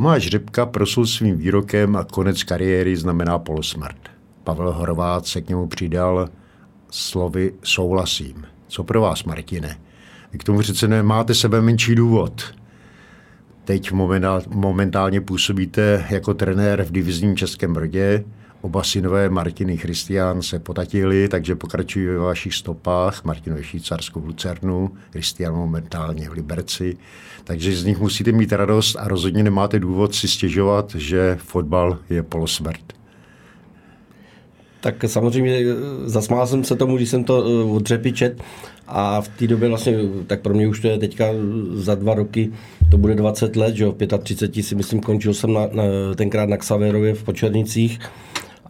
Tomáš Řepka prosul svým výrokem a konec kariéry znamená polosmrt. Pavel Horvát se k němu přidal slovy souhlasím. Co pro vás, Martine? Vy k tomu přece nemáte sebe menší důvod. Teď momentálně působíte jako trenér v divizním Českém Brodě. Oba synové Martiny Christian se potatili, takže pokračují ve vašich stopách. Martin ve Švýcarsku v Lucernu, Christian momentálně v Liberci. Takže z nich musíte mít radost a rozhodně nemáte důvod si stěžovat, že fotbal je polosmrt. Tak samozřejmě zasmál jsem se tomu, když jsem to eh, od čet a v té době vlastně, tak pro mě už to je teďka za dva roky, to bude 20 let, že jo, v 35 si myslím, končil jsem na, na, tenkrát na Xaverově v Počernicích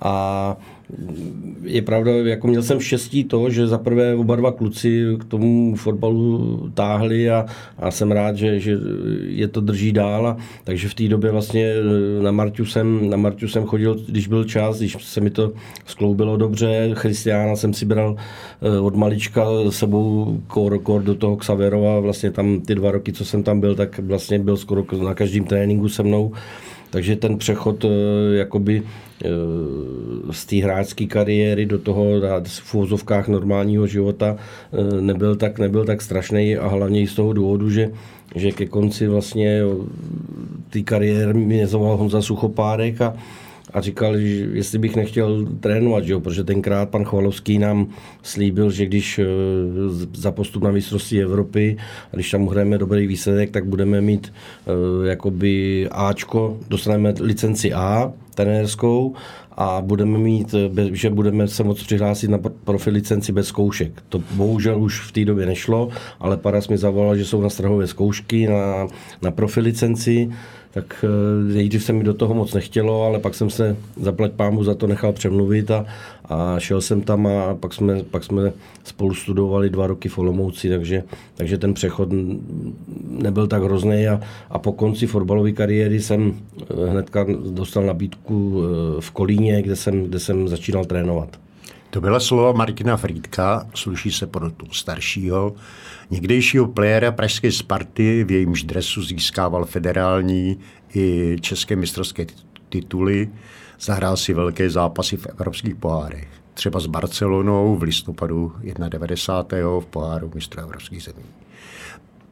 a je pravda, jako měl jsem štěstí to, že za prvé oba dva kluci k tomu fotbalu táhli a, a jsem rád, že, že je to drží dál. A, takže v té době vlastně na Marťu, jsem, na Marťu jsem chodil, když byl čas, když se mi to skloubilo dobře. Christiana jsem si bral eh, od malička sebou kor, kor do toho Xaverova. Vlastně tam ty dva roky, co jsem tam byl, tak vlastně byl skoro na každém tréninku se mnou. Takže ten přechod eh, jakoby eh, z té hráčské kariéry do toho v úvozovkách normálního života eh, nebyl tak, nebyl tak strašný a hlavně i z toho důvodu, že, že ke konci vlastně té kariéry mě zavolal Honza Suchopárek a, a říkal, že jestli bych nechtěl trénovat, že jo, protože tenkrát pan Chvalovský nám slíbil, že když eh, za postup na mistrovství Evropy a když tam hrajeme dobrý výsledek, tak budeme mít uh, jakoby Ačko, dostaneme licenci A trenérskou a budeme mít, eh, že budeme se moct přihlásit na profil licenci bez zkoušek. To bohužel už v té době nešlo, ale Paras mi zavolal, že jsou na Strahově zkoušky na, na profil licenci tak eh, nejdřív se mi do toho moc nechtělo, ale pak jsem se zaplať pámu za to nechal přemluvit a, a šel jsem tam a pak jsme, pak jsme spolu studovali dva roky v Olomouci, takže, takže ten přechod nebyl tak hrozný a, a po konci fotbalové kariéry jsem eh, hnedka dostal nabídku eh, v Kolíně, kde jsem, kde jsem začínal trénovat. To byla slova Martina Frýdka, sluší se tu staršího, někdejšího playera pražské Sparty, v jejímž dresu získával federální i české mistrovské tituly, zahrál si velké zápasy v evropských pohárech. Třeba s Barcelonou v listopadu 91. v poháru mistrů evropských zemí.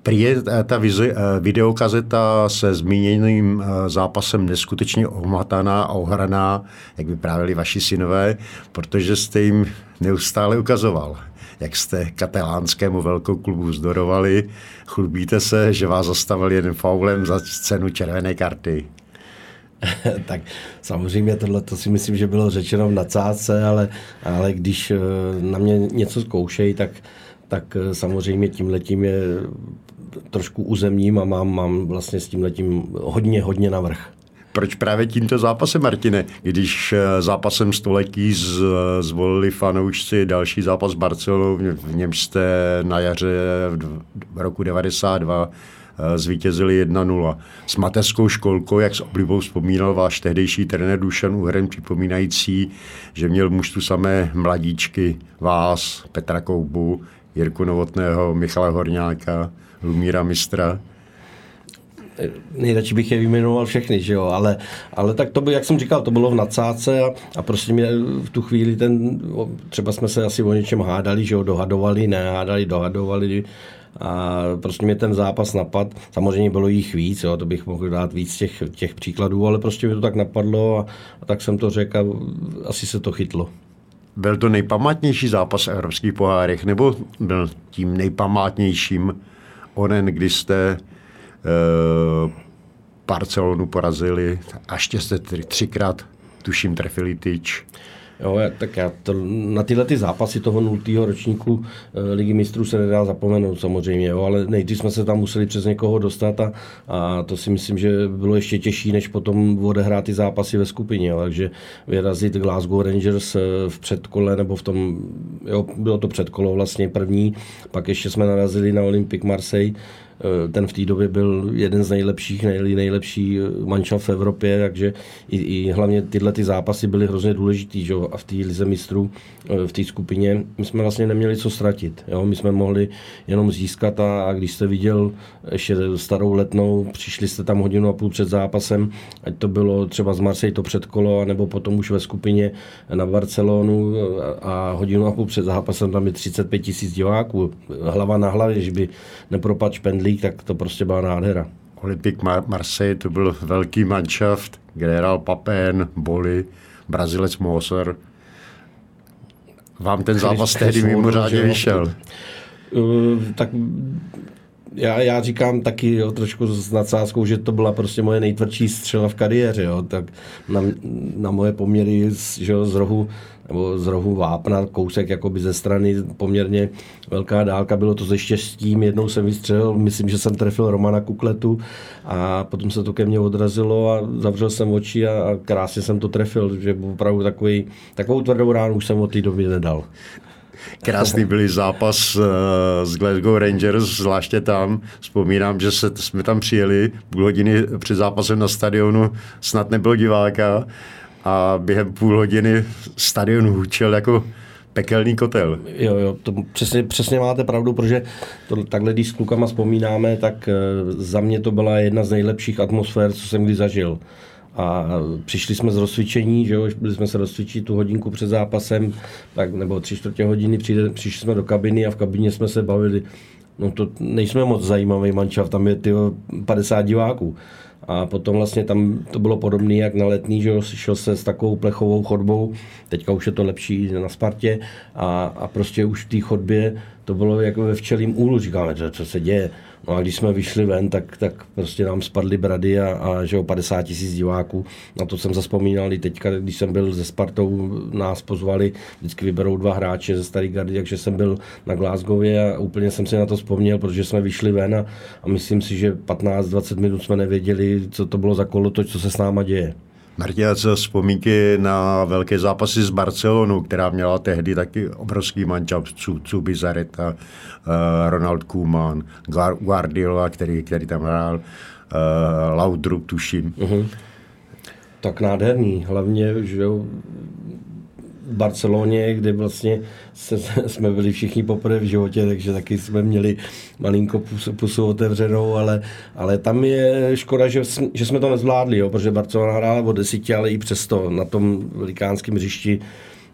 Prý je ta eh, videokazeta se zmíněným eh, zápasem neskutečně ohmataná a ohraná, jak vyprávěli vaši synové, protože jste jim neustále ukazoval, jak jste katalánskému velkoklubu vzdorovali. Chlubíte se, že vás zastavil jeden faulem za cenu červené karty. tak samozřejmě tohle to si myslím, že bylo řečeno v nadsázce, ale, ale když na mě něco zkoušejí, tak, tak samozřejmě tím letím je trošku uzemním a mám, mám vlastně s tím letím hodně, hodně navrh. Proč právě tímto zápasem, Martine? Když eh, zápasem století z, zvolili fanoušci další zápas Barcelonou, v něm jste na jaře v roku 92 eh, zvítězili 1-0. S mateřskou školkou, jak s oblibou vzpomínal váš tehdejší trenér Dušan Uhren, připomínající, že měl mužstvu samé mladíčky, vás, Petra Koubu, Jirku Novotného, Michala Horňáka, Lumíra Mistra. Nejradši bych je vyjmenoval všechny, že jo, ale, ale tak to by, jak jsem říkal, to bylo v nadsázce a, a prostě mě v tu chvíli ten, třeba jsme se asi o něčem hádali, že jo, dohadovali, nehádali, dohadovali, a prostě mě ten zápas napad. Samozřejmě bylo jich víc, jo, to bych mohl dát víc těch, těch příkladů, ale prostě mě to tak napadlo a, a tak jsem to řekl a asi se to chytlo. Byl to nejpamátnější zápas v evropských pohárech, nebo byl tím nejpamátnějším onen, kdy jste Barcelonu porazili a ještě jste třikrát, tuším, trefili tyč. Jo, tak já to, na tyhle ty zápasy toho nultého ročníku e, Ligy mistrů se nedá zapomenout samozřejmě, jo, ale nejdřív jsme se tam museli přes někoho dostat a, a to si myslím, že bylo ještě těžší, než potom odehrát ty zápasy ve skupině. Jo, takže vyrazit Glasgow Rangers eh, v předkole nebo v tom, jo, bylo to předkolo vlastně první, pak ještě jsme narazili na Olympic Marseille, Eh, ten v té době byl jeden z nejlepších, nej, nejlepší eh, mančal v Evropě, takže i, i hlavně tyhle ty zápasy byly hrozně důležitý, že? a v té lize mistrů, eh, v té skupině, my jsme vlastně neměli co ztratit. Jo? My jsme mohli jenom získat a, a když jste viděl ještě starou letnou, přišli jste tam hodinu a půl před zápasem, ať to bylo třeba z Marseille to předkolo, nebo potom už ve skupině na Barcelonu a hodinu a půl před zápasem tam je 35 tisíc diváků, hlava na hlavě, že by nepropadl špendlí League, tak to prostě byla nádhera. Olympic Marseille to byl velký manšaft, kde hrál Papen, Boli, Brazilec Moser. Vám ten zápas tehdy mimořádně vyšel. Uh, tak já, já říkám taky jo, trošku s nadsázkou, že to byla prostě moje nejtvrdší střela v kariéře. Jo, tak na, na moje poměry z, že jo, z rohu nebo z rohu vápna, kousek jakoby ze strany, poměrně velká dálka, bylo to ze štěstím, jednou jsem vystřelil, myslím, že jsem trefil Romana Kukletu a potom se to ke mně odrazilo a zavřel jsem oči a, a krásně jsem to trefil, že opravdu takový, takovou tvrdou ránu už jsem od té doby nedal. Krásný byl zápas uh, s Glasgow Rangers, zvláště tam. Vzpomínám, že se, jsme tam přijeli půl hodiny před zápasem na stadionu, snad nebylo diváka a během půl hodiny stadion hůčel jako pekelný kotel. Jo, jo, to přesně, přesně máte pravdu, protože to, takhle, když s klukama vzpomínáme, tak uh, za mě to byla jedna z nejlepších atmosfér, co jsem kdy zažil. A přišli jsme z rozcvičení, že jo, byli jsme se rozcvičit tu hodinku před zápasem, tak, nebo tři čtvrtě hodiny, přijde, přišli jsme do kabiny a v kabině jsme se bavili. No to nejsme moc zajímavý mančav, tam je ty 50 diváků. A potom vlastně tam to bylo podobné jak na letní, že jo, šel se s takovou plechovou chodbou, teďka už je to lepší na Spartě a, a prostě už v té chodbě to bylo jako ve včelím úlu, říkáme, co, co se děje. No a když jsme vyšli ven, tak, tak prostě nám spadly brady a, a že o 50 tisíc diváků. Na to jsem zaspomínal i teďka, když jsem byl ze Spartou, nás pozvali, vždycky vyberou dva hráče ze Starý gardy, takže jsem byl na Glasgowě a úplně jsem si na to vzpomněl, protože jsme vyšli ven a, a myslím si, že 15-20 minut jsme nevěděli, co to bylo za kolo, to, co se s náma děje. Martina, co vzpomínky na velké zápasy s Barcelonou, která měla tehdy taky obrovský mančap, Cubi Zareta, uh, Ronald Koeman, Guardiola, který, který tam hrál, uh, Laudrup, tuším. Uh-huh. Tak nádherný, hlavně, že Barceloně, kde vlastně se, jsme byli všichni poprvé v životě, takže taky jsme měli malinko pusu, pusu otevřenou, ale, ale tam je škoda, že, že jsme to nezvládli, jo, protože Barcelona hrála o desíti, ale i přesto na tom velikánském hřišti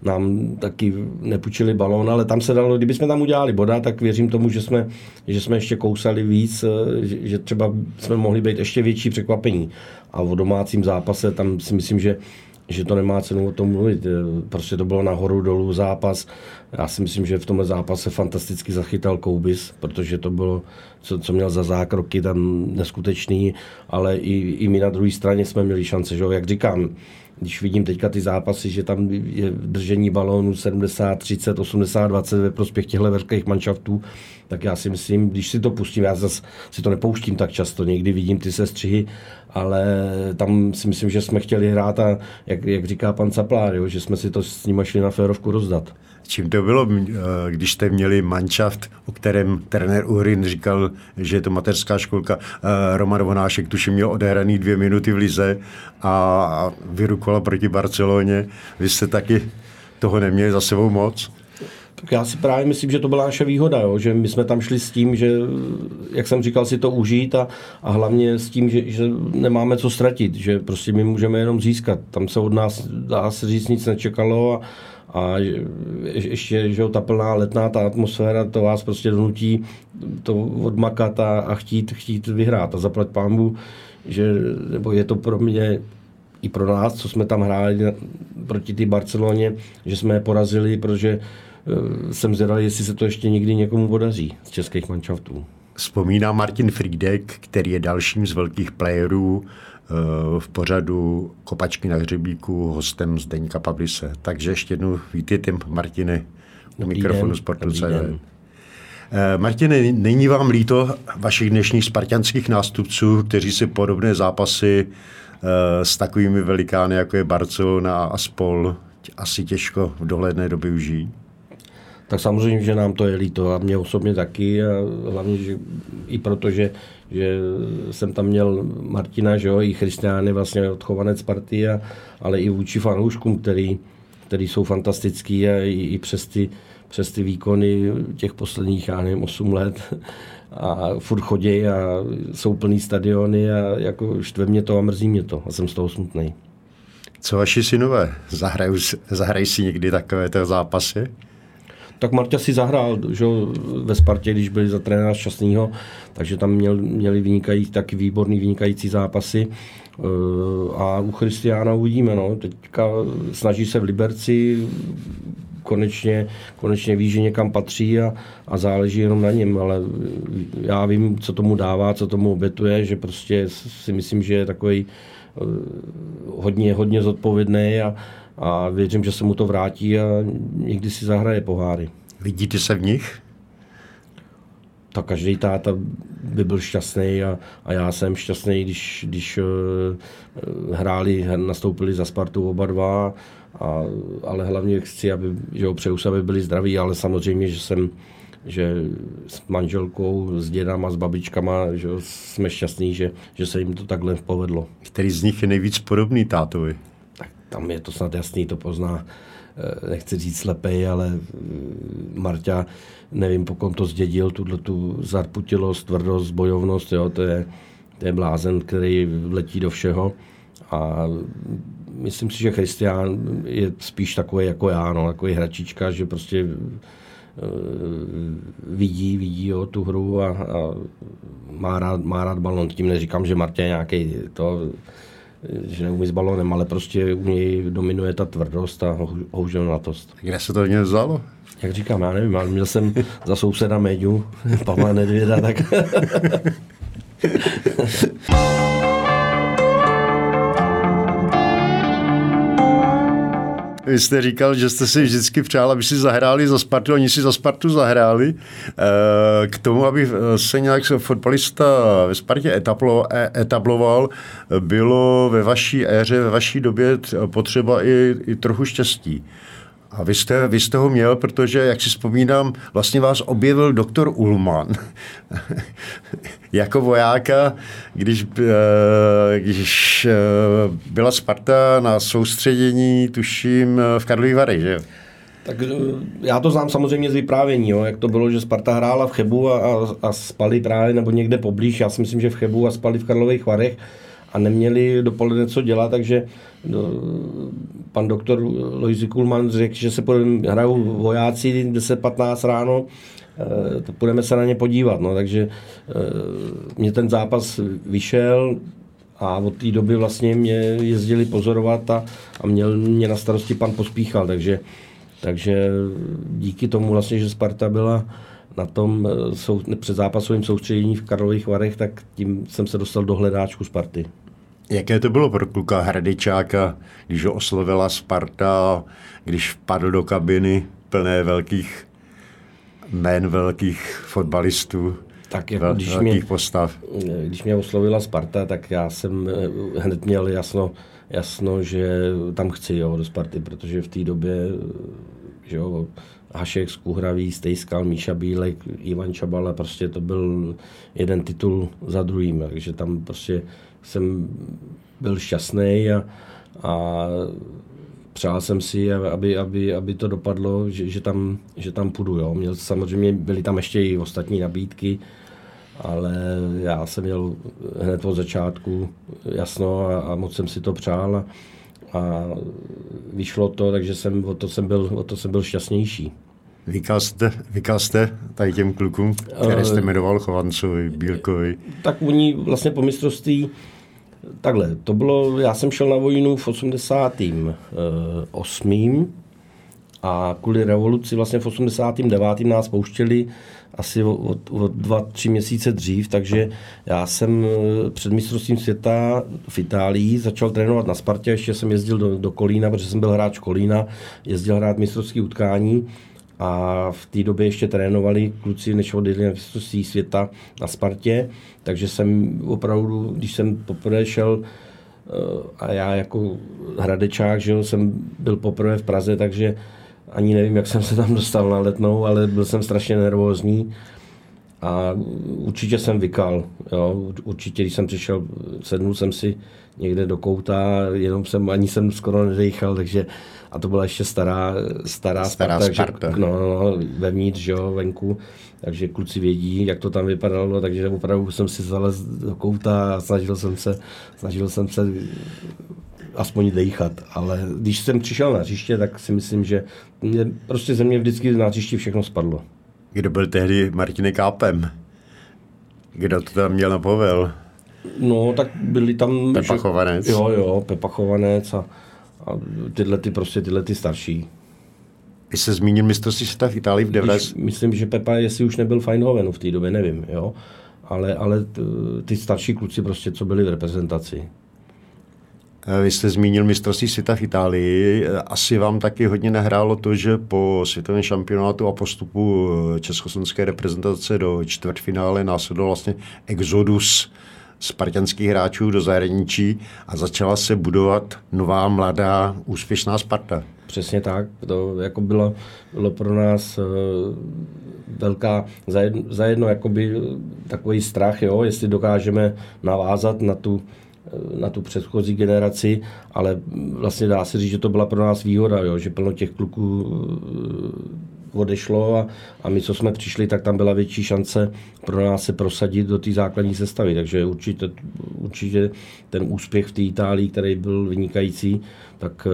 nám taky nepůjčili balón, ale tam se dalo, kdyby jsme tam udělali boda, tak věřím tomu, že jsme, že jsme ještě kousali víc, že, že třeba jsme mohli být ještě větší překvapení. A v domácím zápase tam si myslím, že že to nemá cenu o tom mluvit. Prostě to bylo nahoru dolů zápas. Já si myslím, že v tomhle zápase fantasticky zachytal Koubis, protože to bylo, co, co měl za zákroky tam neskutečný, ale i, i my na druhé straně jsme měli šance. Že? Jak říkám, když vidím teďka ty zápasy, že tam je držení balónu 70, 30, 80, 20 ve prospěch těchto velkých manšaftů, tak já si myslím, když si to pustím, já zase si to nepouštím tak často, někdy vidím ty sestřihy, ale tam si myslím, že jsme chtěli hrát a jak, jak říká pan Caplár, jo, že jsme si to s ním šli na férovku rozdat. Čím to bylo, eh, když jste měli manšaft, o kterém trenér Uhrin říkal, že je to mateřská školka. Eh, Roman Vonášek tuším měl odehraný dvě minuty v Lize a vyrukoval proti Barceloně. Vy jste taky toho neměli za sebou moc? Tak já si právě myslím, že to byla naše výhoda, jo? že my jsme tam šli s tím, že, jak jsem říkal, si to užít a, a hlavně s tím, že, že nemáme co ztratit, že prostě my můžeme jenom získat. Tam se od nás, dá se říct, nic nečekalo a, a ještě, že ta plná letná ta atmosféra, to vás prostě donutí to odmakat a, a chtít, chtít vyhrát a zaplať pámbu, že, nebo je to pro mě i pro nás, co jsme tam hráli proti té Barceloně, že jsme je porazili, protože Eh, jsem zvědavý, jestli se to ještě někdy někomu podaří z českých manšaftů. Vzpomíná Martin Friedek, který je dalším z velkých playerů eh, v pořadu Kopačky na hřebíku hostem Zdeňka Pavlise. Takže ještě jednou vítejte, Martine, u mikrofonu Sportu CD. Eh, Martine, není vám líto vašich dnešních spartianských nástupců, kteří si podobné zápasy s takovými velikány, jako je Barcelona a Spol, asi těžko v dohledné době užijí? Tak samozřejmě, že nám to je líto a mě osobně taky a hlavně, že i proto, že, že jsem tam měl Martina, že jo, i Christiány, vlastně odchovanec party, a, ale i vůči fanouškům, který, který jsou fantastický a i, i přes ty, přes ty výkony těch posledních, já nevím, 8 let a furt chodí a jsou plný stadiony a jako štve mě to a mrzí mě to a jsem z toho smutný. Co vaši synové? Zahrají, zahrají si někdy takovéto zápasy? Tak Marta si zahrál že, ve Spartě, když byli za trenéra Šťastného, takže tam měl, měli vynikají, taky výborný vynikající zápasy. Eh, a u Christiana uvidíme. No. Teďka snaží se v Liberci, konečně, konečně ví, že někam patří a, a záleží jenom na něm, ale já vím, co tomu dává, co tomu obětuje, že prostě si myslím, že je takový eh, hodně, hodně zodpovědný a, a věřím, že se mu to vrátí a někdy si zahraje poháry. Vidíte se v nich? Tak každý táta by byl šťastný a, a já jsem šťastný, když, když uh, hráli, nastoupili za Spartu oba dva, a, ale hlavně chci, aby, že ho přeju se, aby byli zdraví, ale samozřejmě, že jsem že s manželkou, s dědama, s babičkama, že jsme šťastní, že, že se jim to takhle povedlo. Který z nich je nejvíc podobný tátovi? Tam je to snad jasný, to pozná, eh, nechci říct slepej, ale eh, Marta, nevím, po kom to zdědil, tuhle tu zarputilost, tvrdost, bojovnost, jo, to je, to je blázen, který letí do všeho a myslím si, že Christian je spíš takový jako já, no, takový hračička, že prostě eh, vidí, vidí jo, tu hru a, a má, rád, má rád balon. Tím neříkám, že Martě je nějaký to že neumí s balonem, ale prostě u něj dominuje ta tvrdost a houževnatost. Kde se to v něm vzalo? Jak říkám, já nevím, ale měl jsem za souseda Méďu, Pavla Nedvěda, tak... Vy jste říkal, že jste si vždycky přál, aby si zahráli za Spartu, oni si za Spartu zahráli. Eh, k tomu, aby se nějak fotbalista ve Spartě e, etabloval, bylo ve vaší éře, ve vaší době potřeba i, i trochu štěstí. A vy jste, vy jste ho měl, protože, jak si vzpomínám, vlastně vás objevil doktor Ulman jako vojáka, když, eh, když eh, byla Sparta na soustředění, tuším, v Karlových Vary, že tak eh, já to znám samozřejmě z vyprávění, jo, jak to bylo, že Sparta hrála v Chebu a, a, a spali právě nebo někde poblíž. Já si myslím, že v Chebu a spali v Karlových Varech a neměli dopoledne co dělat, takže no, pan doktor Loisy Kulman řekl, že se hrajou vojáci 10-15 ráno, to půjdeme se na ně podívat. No, takže eh, mě ten zápas vyšel, a od té doby vlastně mě jezdili pozorovat a, a měl mě na starosti pan Pospíchal, takže, takže díky tomu vlastně, že Sparta byla na tom eh, sou, předzápasovém soustředění v Karlových Varech, tak tím jsem se dostal do hledáčku Sparty. Jaké to bylo pro kluka Hradičáka, když ho oslovila Sparta, když vpadl do kabiny plné velkých jmén velkých fotbalistů, tak jako když velkých mě, postav? Když mě oslovila Sparta, tak já jsem eh, hned měl jasno, jasno že tam chci jo, do Sparty, protože v té době že jo, Hašek, Skuhravý, Stejskal, Míša Bílek, Ivan Čabala, prostě to byl jeden titul za druhým, takže tam prostě jsem byl šťastný a, a přál jsem si, aby, aby, aby to dopadlo, že, že, tam, že tam půjdu. Jo. Měl, samozřejmě byly tam ještě i ostatní nabídky, ale já jsem měl hned od začátku jasno a, a moc jsem si to přál a, a vyšlo to, takže jsem, o, to jsem byl, o to jsem byl šťastnější. Vykal jste, vykal jste tady těm klukům, které jste jmenoval, Chovancovi, Bílkovi? Tak oni vlastně po mistrovství Takhle, to bylo, já jsem šel na vojnu v 88. Eh, a kvůli revoluci vlastně v 89. nás pouštěli asi o, o dva, tři měsíce dřív, takže já jsem eh, před mistrovstvím světa v Itálii začal trénovat na Spartě, ještě jsem jezdil do, do Kolína, protože jsem byl hráč Kolína, jezdil hrát mistrovské utkání a v té době ještě trénovali kluci, než odjeli na mistrovství světa na Spartě, takže jsem opravdu, když jsem poprvé šel eh, a já jako hradečák, že jsem byl poprvé v Praze, takže ani nevím, jak jsem se tam dostal na letnou, ale byl jsem strašně nervózní a určitě jsem vykal. Jo. Určitě, když jsem přišel, sednul jsem si někde do kouta, jenom jsem, ani jsem skoro nedechal, takže a to byla ještě stará, stará, stará Sparta, Sparta. Takže, no, no, vevnitř, že jo, venku, takže kluci vědí, jak to tam vypadalo, takže opravdu jsem si zalez do kouta a snažil jsem se, snažil jsem se aspoň dechat, ale když jsem přišel na hřiště, tak si myslím, že mě, prostě ze mě vždycky na hřišti všechno spadlo. Kdo byl tehdy Martiny Kápem? Kdo to tam měl na povel? No, tak byli tam... Pepa Chovanec. Jo, jo, Pepa Chovanec a, a tyhle ty prostě tyhle ty starší. Vy jste zmínil mistrovství světa v Itálii v 90. Myslím, že Pepa, jestli už nebyl Feinhovenu v té době, nevím, jo. Ale, ale ty starší kluci prostě, co byli v reprezentaci. Eh, vy jste zmínil mistrovství světa v Itálii. Asi vám taky hodně nahrálo to, že po světovém šampionátu a postupu eh, československé reprezentace do čtvrtfinále následoval vlastně exodus spartanských hráčů do zahraničí a začala se budovat nová, mladá, úspěšná Sparta. Přesně tak. To jako bylo, bylo pro nás uh, velká, zajedno, zajedno takový strach, jo, jestli dokážeme navázat na tu, na tu předchozí generaci, ale vlastně dá se říct, že to byla pro nás výhoda, jo, že plno těch kluků odešlo a, a my, co jsme přišli, tak tam byla větší šance pro nás se prosadit do té základní sestavy. Takže určitě, určitě ten úspěch v té Itálii, který byl vynikající, tak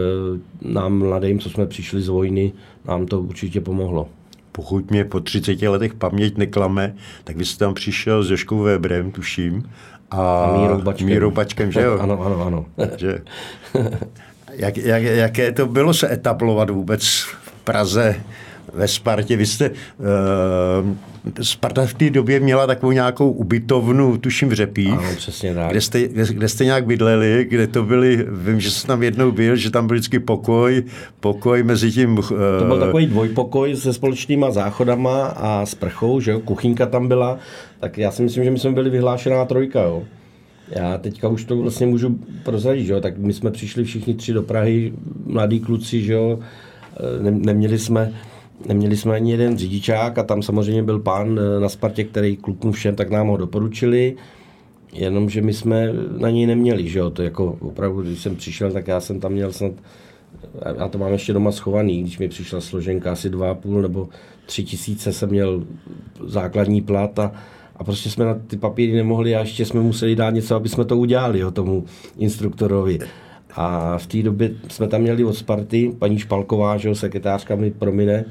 nám mladým, co jsme přišli z vojny, nám to určitě pomohlo. Pokud mě po 30 letech paměť neklame, tak vy jste tam přišel s Joškou Weberem, tuším, a, a Mírou Bačkem. Mírou Bačkem, že jo? ano, ano, ano. že, jak, jak, jaké to bylo se etablovat vůbec v Praze ve Spartě. Vy jste, uh, Sparta v té době měla takovou nějakou ubytovnu, tuším v Řepích. Ano, přesně tak. Kde jste, kde, kde jste nějak bydleli, kde to byly, vím, že jste tam jednou byl, že tam byl vždycky pokoj, pokoj mezi tím... Uh, to byl takový dvojpokoj se společnýma záchodama a sprchou, že jo, kuchyňka tam byla, tak já si myslím, že my jsme byli vyhlášená trojka, jo. Já teďka už to vlastně můžu prozradit, že jo, tak my jsme přišli všichni tři do Prahy, mladí kluci, že jo, ne, neměli jsme Neměli jsme ani jeden řidičák a tam samozřejmě byl pán eh, na Spartě, který klukům všem, tak nám ho doporučili. Jenomže my jsme na něj neměli, že jo, to jako opravdu, když jsem přišel, tak já jsem tam měl snad, já to mám ještě doma schovaný, když mi přišla složenka asi 2,5 nebo 3 tisíce jsem měl základní plat a, a prostě jsme na ty papíry nemohli a ještě jsme museli dát něco, aby jsme to udělali, jo, tomu instruktorovi. A v té době jsme tam měli od Sparty, paní Špalková, že jo, sekretářka mi promine,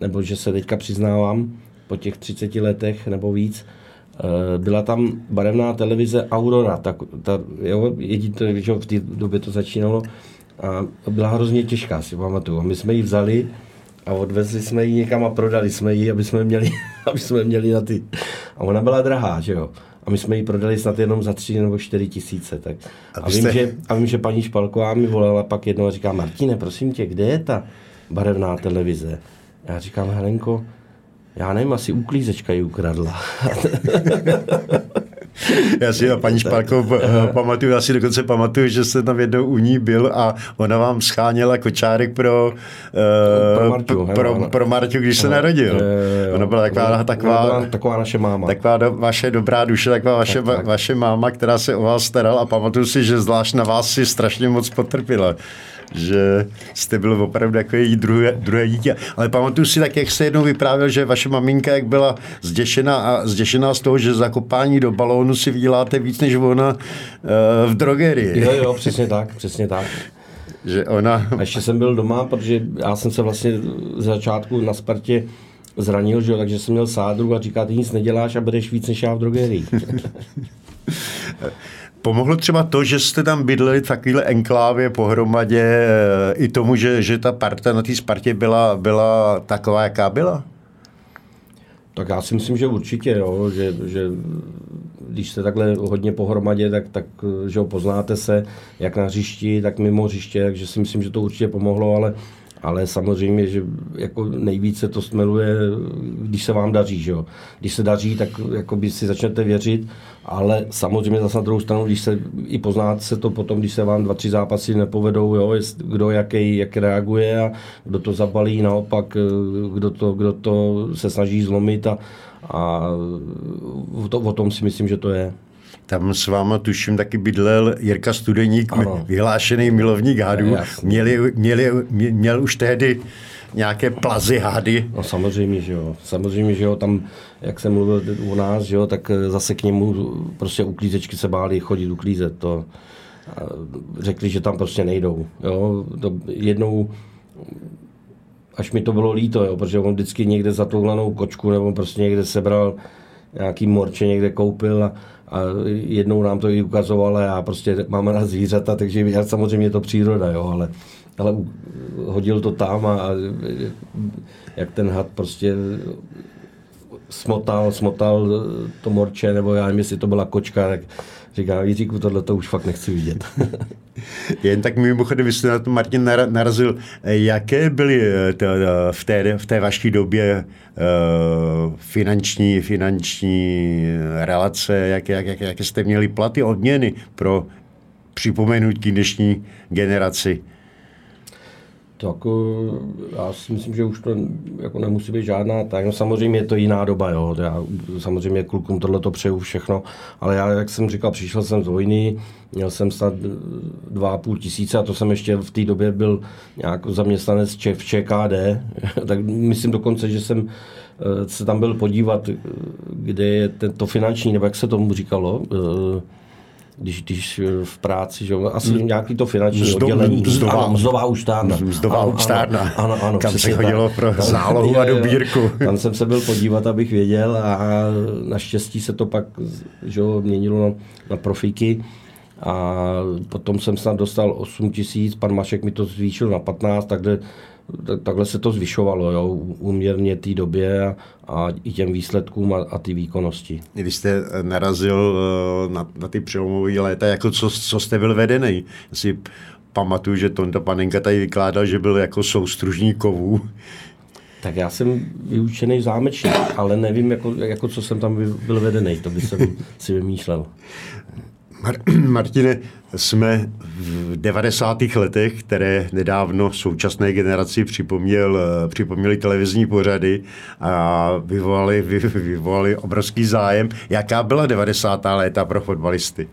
nebo že se teďka přiznávám po těch 30 letech nebo víc, eh, byla tam barevná televize Aurora, tak, ta, jo, jedině, že v té době to začínalo a byla hrozně těžká, si pamatuju. A my jsme ji vzali a odvezli jsme ji někam a prodali jsme ji, aby jsme měli, aby jsme měli na ty. A ona byla drahá, že jo. A my jsme ji prodali snad jenom za tři nebo čtyři tisíce. Tak. A, a, vím, jste... že, a vím, že paní Špalková mi volala pak jednou a říká, Martine, prosím tě, kde je ta barevná televize? Já říkám, Helenko, já nevím, asi uklízečka ji ukradla. Já si a paní Špálko pamatuju, já si dokonce pamatuju, že jste tam jednou u ní byl a ona vám scháněla kočárek pro, pro, Marťu, pro, pro, pro Marťu, když se narodil. Ona byla taková, taková, taková naše máma. Taková do, vaše dobrá duše, taková vaše, tak, tak. vaše máma, která se o vás starala a pamatuju si, že zvlášť na vás si strašně moc potrpila že jste byl opravdu jako její druhé, druhé dítě. Ale pamatuju si tak, jak jste jednou vyprávěl, že vaše maminka, jak byla zděšená, a zděšená z toho, že zakopání do balónu si vyděláte víc než ona uh, v drogerii. Jo, jo, přesně tak, přesně tak. Že ona... A ještě jsem byl doma, protože já jsem se vlastně z začátku na Spartě zranil, že jo, takže jsem měl sádru a říká, ty nic neděláš a budeš víc než já v drogerii. Pomohlo třeba to, že jste tam bydleli v takovéhle enklávě pohromadě eh, i tomu, že, že ta parta na té Spartě byla, byla taková, jaká byla? Tak já si myslím, že určitě, jo, že, že když jste takhle hodně pohromadě, tak, tak že ho poznáte se, jak na hřišti, tak mimo hřiště, takže si myslím, že to určitě pomohlo, ale, ale samozřejmě, že jako nejvíce to smeluje, když se vám daří, že jo. Když se daří, tak jako by si začnete věřit, ale samozřejmě zase na druhou stranu, když se i poznáte se to potom, když se vám dva, tři zápasy nepovedou, jo, jest, kdo jaký, jak reaguje a kdo to zabalí, naopak, kdo to, kdo to se snaží zlomit a, a to, o tom si myslím, že to je. Tam s váma tuším taky bydlel Jirka Studeník, ano. vyhlášený milovník hádů. Měli, měli, měl už tehdy nějaké plazy hády. No samozřejmě, že jo. Samozřejmě, že jo, tam, jak jsem mluvil u nás, že jo, tak zase k němu prostě uklízečky se báli chodit uklízet. To, řekli, že tam prostě nejdou. Jo. To jednou až mi to bylo líto, jo, protože on vždycky někde zatoulanou kočku nebo prostě někde sebral nějaký morče někde koupil a, a jednou nám to i ukazoval a já prostě mám rád zvířata, takže já samozřejmě je to příroda, jo, ale, ale hodil to tam a, a jak ten had prostě smotal, smotal to morče, nebo já nevím, jestli to byla kočka, tak říká, Jiříku, tohle to už fakt nechci vidět. Jen tak mimochodem, vy jste na to Martin narazil, jaké byly eh, v té, v té vaší době uh, finanční, finanční relace, jak, jak, jak, jaké jste měli platy, odměny pro připomenutí dnešní generaci? Tak eh, já si myslím, že už to jako nemusí být žádná tak. No samozřejmě je to jiná doba, jo. Já samozřejmě klukům tohle to přeju všechno, ale já, jak jsem říkal, přišel jsem z vojny, měl jsem snad dva a půl tisíce a to jsem ještě v té době byl nějak zaměstnanec v ČKD, tak myslím dokonce, že jsem eh, se tam byl podívat, eh, kde je to finanční, nebo jak se tomu říkalo, když, když eh, v práci, že asi hmm. nějaký to finanční Mzdo, oddělení. Mzdová, ano, mzdová úštárna. Mzdová ano, úštárna. Ano, ano, ano, kam se chodilo tak. pro zálohu a dobírku. Tam jsem se byl podívat, abych věděl a naštěstí se to pak že měnilo na, na profíky. A potom jsem snad dostal 8 tisíc, pan Mašek mi to zvýšil na 15, takže takhle se to zvyšovalo, jo, uměrně té době a, a i těm výsledkům a, a ty výkonnosti. Když jste eh, narazil eh, na, na ty přelomové léta, jako co, co jste byl vedený? Si pamatuju, že Tonda Panenka tady vykládal, že byl jako soustružní kovů. Tak já jsem vyučený zámečník, ale nevím, jako, jako co jsem tam byl vedený, to by jsem si vymýšlel. Mar- Martine, jsme v 90. letech, které nedávno současné generaci připomněl, připomněli televizní pořady a vyvolali, vy, vyvolali obrovský zájem. Jaká byla 90. léta pro fotbalisty?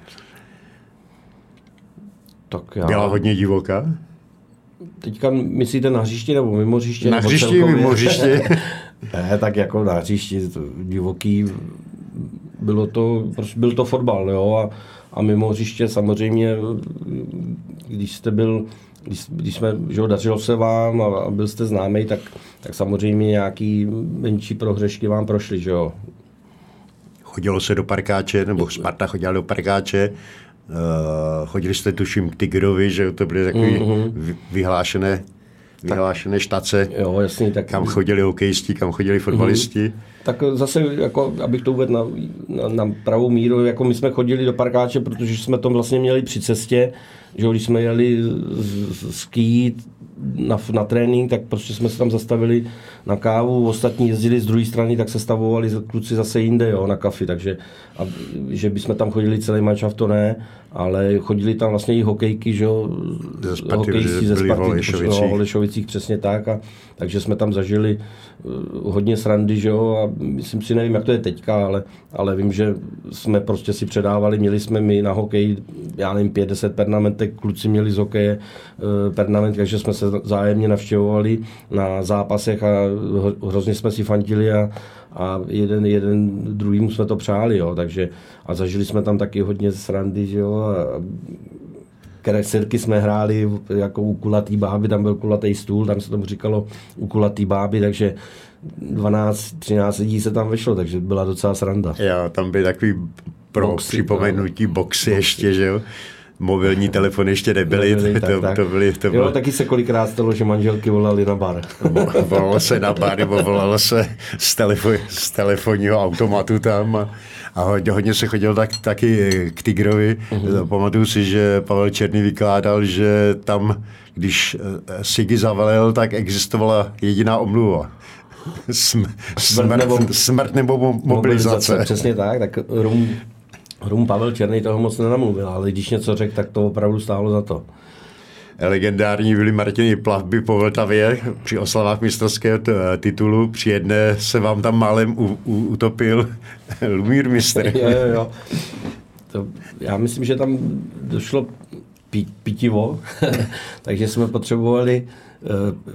Tak já... Byla hodně divoká? Teďka myslíte na hřišti nebo mimo hřiště? Na hřišti, mimo hřiště. ne, tak jako na hřišti, divoký, bylo to, prostě byl to fotbal, jo, a a mimo hřiště samozřejmě, když jste byl, když, když jsme, že dařilo se vám a, a byl jste známý, tak, tak samozřejmě nějaký menší prohřešky vám prošly, že jo. Chodilo se do parkáče, nebo Sparta chodila do parkáče, Uh, chodili jste tuším k Tigrovi, že to byly takové mm-hmm. vyhlášené, vyhlášené štace, jo, jasně, tak... kam chodili hokejisti, kam chodili fotbalisti. Mm-hmm. Tak zase, jako, abych to uvedl na, na, na pravou míru, jako my jsme chodili do parkáče, protože jsme to vlastně měli při cestě, že když jsme jeli skýt na, na trénink, tak prostě jsme se tam zastavili na kávu, ostatní jezdili z druhé strany, tak se stavovali kluci zase jinde, jo, na kafi, takže a, že bychom tam chodili celý manšaft, to ne, ale chodili tam vlastně i hokejky, že jo, hokejisti ze Sparty, v Holešovicích, přesně tak, a, takže jsme tam zažili uh, hodně srandy, že jo, a myslím si, nevím, jak to je teďka, ale, ale vím, že jsme prostě si předávali, měli jsme my na hokej, já nevím, 50 pernamentek, kluci měli z hokeje uh, pernament, takže jsme se zájemně navštěvovali na zápasech a hrozně jsme si fandili a, a jeden, jeden druhýmu jsme to přáli, jo, takže a zažili jsme tam taky hodně srandy, že jo, a, Kreserky jsme hráli jako u kulatý báby, tam byl kulatý stůl, tam se tomu říkalo u kulatý báby, takže 12, 13 lidí se tam vešlo, takže byla docela sranda. Jo, tam byly takový pro boxy, připomenutí no. boxy, boxy ještě, že jo. Mobilní telefony ještě nebyly. Nebyly, to, tak, to, tak. to byly, to bylo, Jo, taky se kolikrát stalo, že manželky volali na bar. volalo se na bar, nebo volalo se z, telefon, z telefonního automatu tam a, a hodně, hodně se chodil tak, taky k Tigrovi. Mhm. Pamatuju si, že Pavel Černý vykládal, že tam, když eh, Sigi zavalil, tak existovala jediná omluva. Sm, smrt, nebo- smrt nebo mo- mobilizace. Přesně tak, tak Rum, Rum Pavel Černý toho moc nenamluvil, ale když něco řekl, tak to opravdu stálo za to. Legendární byly Martiny plavby po Vltavě při oslavách mistrovského titulu. Při jedné se vám tam málem u, u, utopil Lumír mistr. jo, jo, jo. To, já myslím, že tam došlo pí, pítivo, takže jsme potřebovali uh,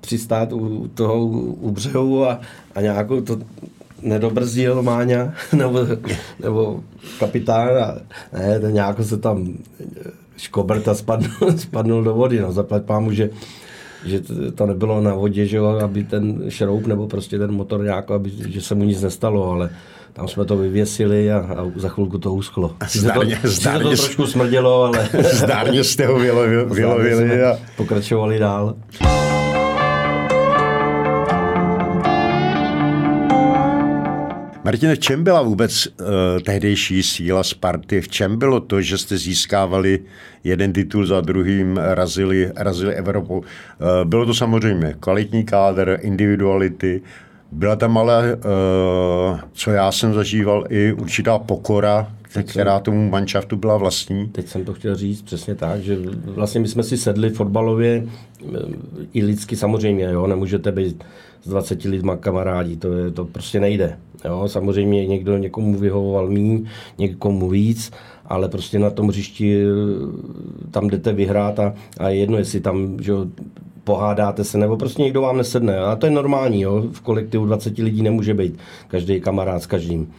přistát u toho u břehu a, a nějakou to nedobrzdil Máňa, nebo, nebo kapitán a ne, ten nějak se tam škobrt a spadnul, spadnul do vody. No, zaplať pámu, že že to- nebylo na vodě, že jo, aby ten šroub nebo prostě ten motor nějak, aby, že se mu nic nestalo, ale tam jsme to vyvěsili a, a za chvilku to uschlo. Sice to, Zdárně- to zdárně- trošku smrdělo, ale Zdárně jste ho vylovil, vylovili. jsme A... pokračovali dál. Martine, v čem byla vůbec uh, tehdejší síla Sparty? V čem bylo to, že jste získávali jeden titul za druhým, razili, razili Evropu? Uh, bylo to samozřejmě kvalitní kádr, individuality, byla tam ale, uh, co já jsem zažíval, i určitá pokora, která tomu manšaftu byla vlastní. Teď jsem to chtěl říct přesně tak, že vlastně my jsme si sedli fotbalově i lidsky samozřejmě, jo, nemůžete být s 20 lidma kamarádi, to, je, to prostě nejde. Jo. Samozřejmě někdo někomu vyhovoval míň, někomu víc, ale prostě na tom hřišti tam jdete vyhrát a, a je jedno, jestli tam že pohádáte se, nebo prostě někdo vám nesedne. A to je normální, jo. v kolektivu 20 lidí nemůže být každý kamarád s každým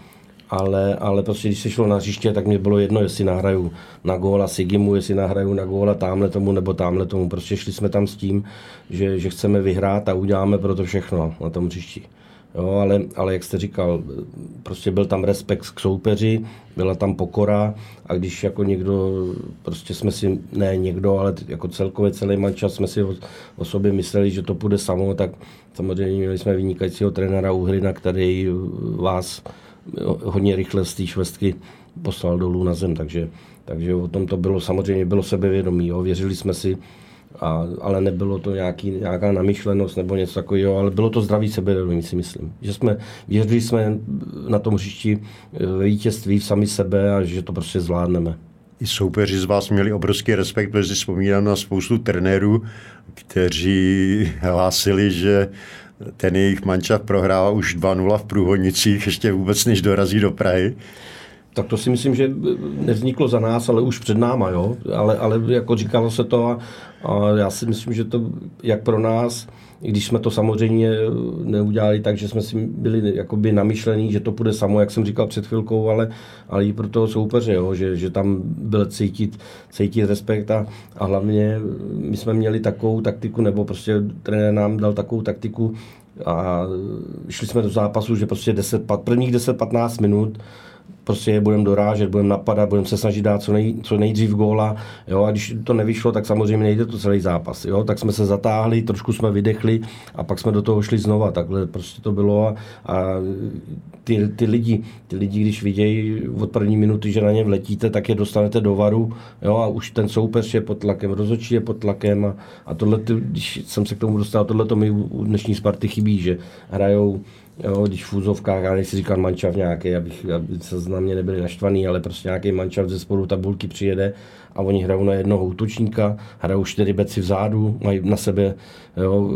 ale, ale prostě když se šlo na hřiště, tak mě bylo jedno, jestli nahraju na góla Sigimu, jestli nahraju na góla tamhle tomu nebo tamhle tomu. Prostě šli jsme tam s tím, že, že chceme vyhrát a uděláme pro to všechno na tom hřišti. Jo, ale, ale jak jste říkal, prostě byl tam respekt k soupeři, byla tam pokora a když jako někdo, prostě jsme si, ne někdo, ale jako celkově celý mančas jsme si o, o sobě mysleli, že to půjde samo, tak samozřejmě měli jsme vynikajícího trenéra Uhrina, který vás hodně rychle z té švestky poslal dolů na zem, takže, takže o tom to bylo samozřejmě bylo sebevědomí, jo. věřili jsme si, a, ale nebylo to nějaký, nějaká namyšlenost nebo něco takového, ale bylo to zdravý sebevědomí, si myslím. Že jsme, věřili jsme na tom hřišti ve vítězství v sami sebe a že to prostě zvládneme. I soupeři z vás měli obrovský respekt, protože si vzpomínám na spoustu trenérů, kteří hlásili, že ten jejich mančav prohrává už 2-0 v průhodnicích, ještě vůbec než dorazí do Prahy. Tak to si myslím, že nevzniklo za nás, ale už před náma, jo. Ale, ale jako říkalo se to a, a já si myslím, že to jak pro nás, i když jsme to samozřejmě neudělali tak, že jsme si byli jakoby namyšlení, že to půjde samo, jak jsem říkal před chvilkou, ale, ale i pro toho soupeře, jo, že, že tam byl cítit, cítit respekt a, a hlavně my jsme měli takovou taktiku, nebo prostě trenér nám dal takovou taktiku a šli jsme do zápasu, že prostě 10, prvních 10-15 minut prostě je budeme dorážet, budeme napadat, budeme se snažit dát co, nej, co nejdřív góla, jo, a když to nevyšlo, tak samozřejmě nejde to celý zápas, jo, tak jsme se zatáhli, trošku jsme vydechli a pak jsme do toho šli znova, takhle prostě to bylo a, a ty, ty, lidi, ty lidi, když vidějí od první minuty, že na ně vletíte, tak je dostanete do varu, jo, a už ten soupeř je pod tlakem, rozhodčí je pod tlakem a, a tohle, když jsem se k tomu dostal, tohle to mi u dnešní Sparty chybí, že hrajou Jo, když v úzovkách, já nechci říkat mančav nějaký, abych, aby se na mě nebyli naštvaný, ale prostě nějaký mančav ze spodu tabulky přijede a oni hrajou na jednoho útočníka, hrajou čtyři beci vzadu, mají na sebe, jo,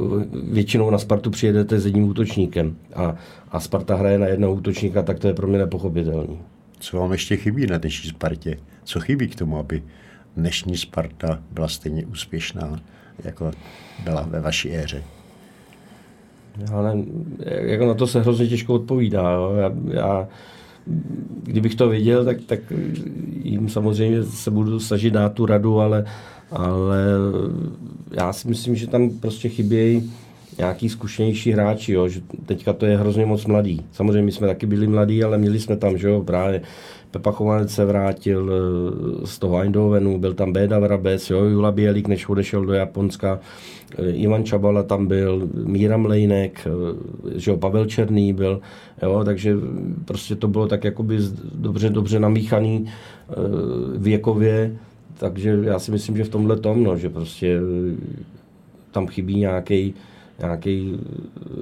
většinou na Spartu přijedete s jedním útočníkem a, a Sparta hraje na jednoho útočníka, tak to je pro mě nepochopitelný. Co vám ještě chybí na dnešní Spartě? Co chybí k tomu, aby dnešní Sparta byla stejně úspěšná, jako byla ve vaší éře? Ale jako na to se hrozně těžko odpovídá. Jo. Já, já, kdybych to viděl, tak, tak jim samozřejmě se budu snažit dát tu radu, ale, ale já si myslím, že tam prostě chybějí nějaký zkušenější hráči, jo, že teďka to je hrozně moc mladý. Samozřejmě my jsme taky byli mladí, ale měli jsme tam, že jo, právě Pepa Chovanec se vrátil eh, z toho Eindhovenu, byl tam Béda Vrabec, jo, Jula Bělík, než odešel do Japonska, eh, Ivan Čabala tam byl, Míra Mlejnek, eh, že jo, Pavel Černý byl, jo, takže prostě to bylo tak jakoby dobře, dobře namíchaný věkově, takže já si myslím, že v tomhle tom, no, že prostě tam chybí nějaký nějaký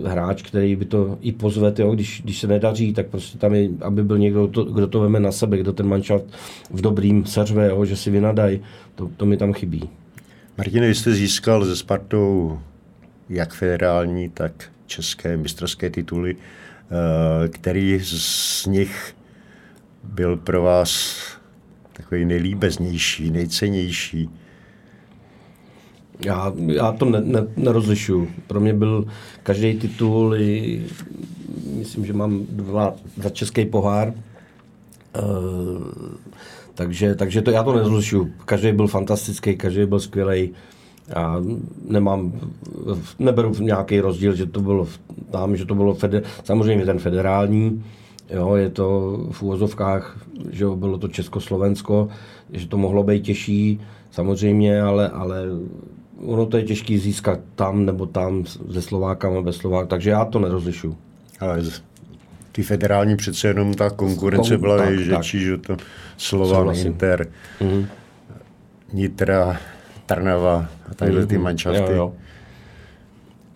hráč, který by to i pozve, jo, když, když se nedaří, tak prostě tam je, aby byl někdo, to, kdo to veme na sebe, kdo ten manšaft v dobrým seřve, jo, že si vynadají, to, to mi tam chybí. Martine, vy jste získal ze Spartou jak federální, tak české mistrovské tituly. Eh, který z nich byl pro vás takový nejlíbeznější, nejcennější? Já, já to ne, ne, nerozlišuju. Pro mě byl každý titul, i, myslím, že mám dva za český pohár, e, takže, takže to já to nerozlišuju. Každý byl fantastický, každý byl skvělý. Já nemám, neberu nějaký rozdíl, že to bylo tam, že to bylo feder, samozřejmě ten federální, jo, je to v úvozovkách, že bylo to Československo, že to mohlo být těžší, samozřejmě, ale, ale ono to je těžké získat tam nebo tam se Slovákama bez Slovák, takže já to nerozlišu. Ale ty federální přece jenom ta konkurence Kom, byla větší, že to Slovan, Inter, mm-hmm. Nitra, Trnava a takhle mm-hmm. ty mhm. manšafty. Jo, jo.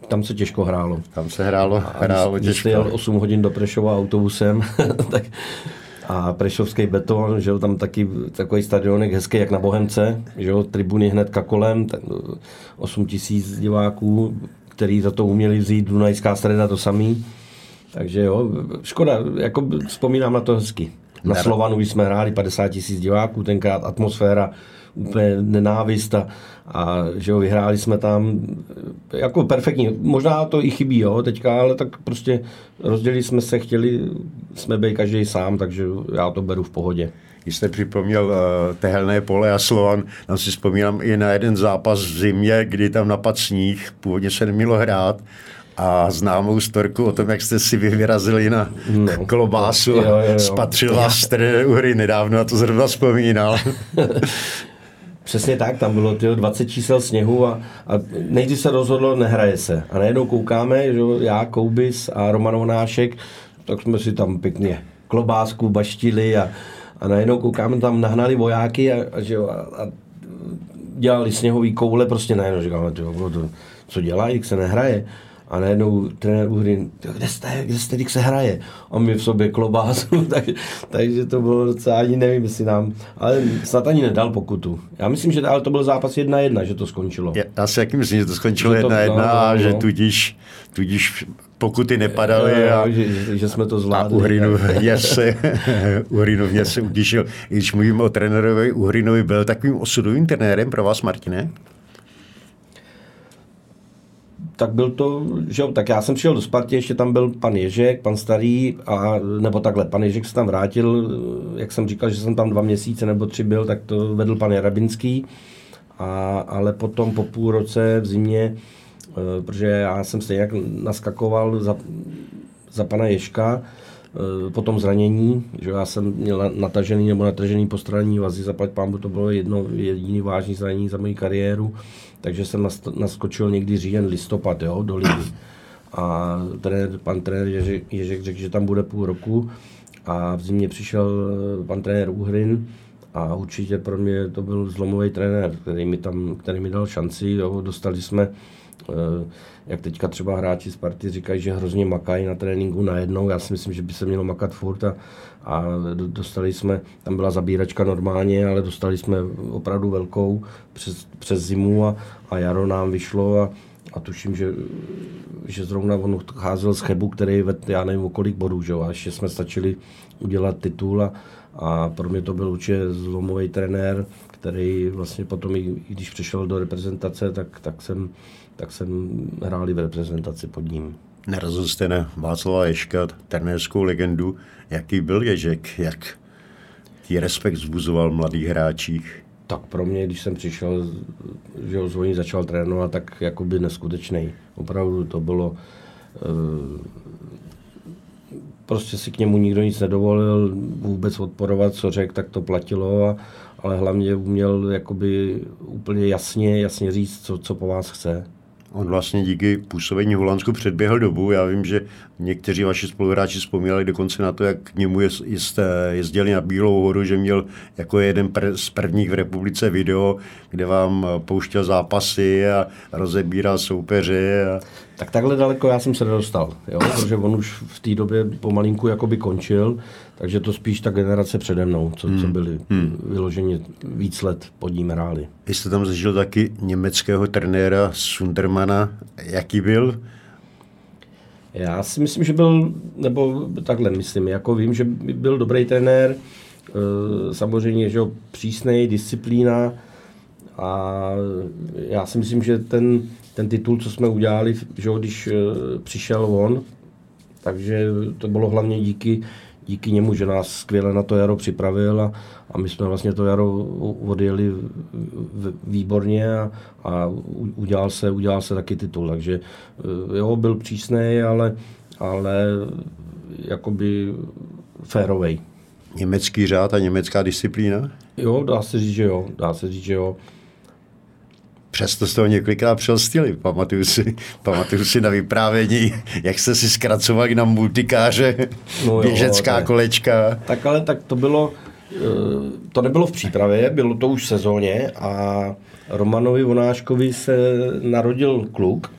Tam se těžko hrálo. Tam se hrálo, a hrálo když, těžko. Když jel 8 hodin do Prešova autobusem, tak a Prešovský beton, že jo, tam taky takový stadionek hezký jak na Bohemce, že jo, tribuny hnedka kolem, 8 tisíc diváků, který za to uměli vzít, Dunajská streda to samý. Takže jo, škoda, jako vzpomínám na to hezky. Na Slovanu, když jsme hráli 50 tisíc diváků, tenkrát atmosféra úplně nenávist a, a že jo, vyhráli jsme tam jako perfektní. Možná to i chybí, jo, teďka, ale tak prostě rozdělili jsme se, chtěli jsme být každý sám, takže já to beru v pohodě. Když jste připomněl uh, tehelné pole a Slovan, tam si vzpomínám i na jeden zápas v zimě, kdy tam napad sníh, původně se nemělo hrát a známou storku o tom, jak jste si vyrazili na no, klobásu jo, jo, jo. spatřil vás u hry nedávno a to zrovna vzpomínal. Přesně tak, tam bylo tyjo, 20 čísel sněhu a, a nejdřív se rozhodlo, nehraje se. A najednou koukáme, že já, Koubis a Roman Onášek, tak jsme si tam pěkně klobásku baštili a, a najednou koukáme, tam nahnali vojáky a, a, že a, a dělali sněhový koule, prostě najednou říkáme, tyjo, to, co dělají, jak se nehraje. A najednou trenér Uhrin, kde jste, kde jste, když se hraje? A my v sobě klobásu, tak, takže to bylo docela, ani nevím, jestli nám, ale snad ani nedal pokutu. Já myslím, že ale to byl zápas 1-1, že to skončilo. Já si jaký myslím, že to skončilo 1-1 no, no, a že no. tudíž, tudíž pokuty nepadaly a, že, že, že, jsme to zvládli. A Uhrinov se, Uhrinov se utěšil. Když mluvím o trenérovi, Uhrinovi byl takovým osudovým trenérem pro vás, Martine? Tak byl to, že jo, tak já jsem přišel do Sparty, ještě tam byl pan Ježek, pan Starý, a, nebo takhle, pan Ježek se tam vrátil, jak jsem říkal, že jsem tam dva měsíce nebo tři byl, tak to vedl pan Jarabinský, a, ale potom po půl roce v zimě, e, protože já jsem stejně naskakoval za, za pana Ježka, e, po tom zranění, že já jsem měl natažený nebo natažený postranní vazy, zaplať pámu, to bylo jedno jediný vážný zranění za moji kariéru, takže jsem naskočil někdy říjen, listopad jo, do ligy. A trenér, pan trenér Ježek, Ježek řekl, že tam bude půl roku a v zimě přišel eh, pan trenér Uhrin a určitě pro mě to byl zlomový trenér, který mi tam, který mi dal šanci, jo, dostali jsme eh, jak teďka třeba hráči z party říkají, že hrozně makají na tréninku najednou. Já si myslím, že by se mělo makat furt a, a dostali jsme, tam byla zabíračka normálně, ale dostali jsme opravdu velkou přes, přes zimu a, a jaro nám vyšlo a, a tuším, že, že zrovna on cházel z Chebu, který ved, já nevím o kolik bodů, že? a ještě jsme stačili udělat titul a, a pro mě to byl určitě zlomový trenér, který vlastně potom, i, i když přišel do reprezentace, tak, tak jsem tak jsem hráli v reprezentaci pod ním. Narazil jste na Václava Ješka, trenérskou legendu. Jaký byl Ježek? Jak ti respekt zbuzoval mladých hráčích? Tak pro mě, když jsem přišel, že ho zvoní začal trénovat, tak jakoby neskutečný. Opravdu to bylo... Uh, prostě si k němu nikdo nic nedovolil vůbec odporovat, co řekl, tak to platilo, a, ale hlavně uměl jakoby úplně jasně, jasně říct, co, co po vás chce. On vlastně díky působení v Holandsku předběhl dobu. Já vím, že někteří vaši spoluhráči vzpomínali dokonce na to, jak k němu jezdili na Bílou horu, že měl jako jeden z prvních v republice video, kde vám pouštěl zápasy a rozebíral soupeři. A... Tak takhle daleko já jsem se nedostal, jo? protože on už v té době pomalinku jakoby končil, takže to spíš ta generace přede mnou, co, hmm. co byli hmm. vyloženě víc let pod ním hráli. Vy jste tam zažil taky německého trenéra Sundermana. Jaký byl? Já si myslím, že byl, nebo takhle myslím, jako vím, že byl dobrý trenér, e, samozřejmě, že přísnej, disciplína a já si myslím, že ten, ten titul, co jsme udělali, že když e, přišel on, takže to bylo hlavně díky, díky němu, že nás skvěle na to jaro připravil a, a my jsme vlastně to jaro odjeli výborně a, a udělal, se, udělal se taky titul. Takže eh, jo, byl přísný, ale, ale jakoby férovej. Německý řád a německá disciplína? Jo, dá se říct, že jo. Dá se říct, že jo. Přesto jste ho několikrát přelstili. Pamatuju si, pamatuju si na vyprávění, jak jste si zkracovali na multikáře, no jo, běžecká ne. kolečka. Tak ale tak to bylo, eh, to nebylo v přípravě, bylo to už v sezóně a Romanovi Vonáškovi se narodil kluk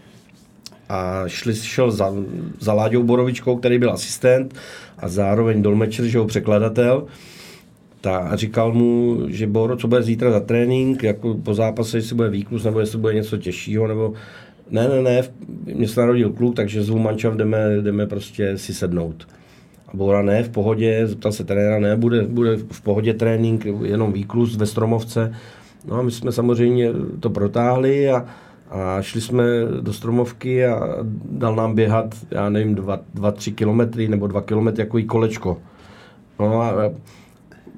a šli, šel za, za Láďou Borovičkou, který byl asistent a zároveň dolmečer, že ho překladatel ta, a říkal mu, že Boro, co bude zítra za trénink, jako po zápase, jestli bude výklus, nebo jestli bude něco těžšího, nebo ne, ne, ne, mě se narodil kluk, takže zvu mančav, jdeme, jdeme prostě si sednout. A Bora ne, v pohodě, zeptal se trenéra, ne, bude, bude v pohodě trénink, jenom výklus ve Stromovce. No a my jsme samozřejmě to protáhli a, a šli jsme do Stromovky a dal nám běhat, já nevím, dva, dva tři kilometry nebo dva kilometry jako i kolečko. No a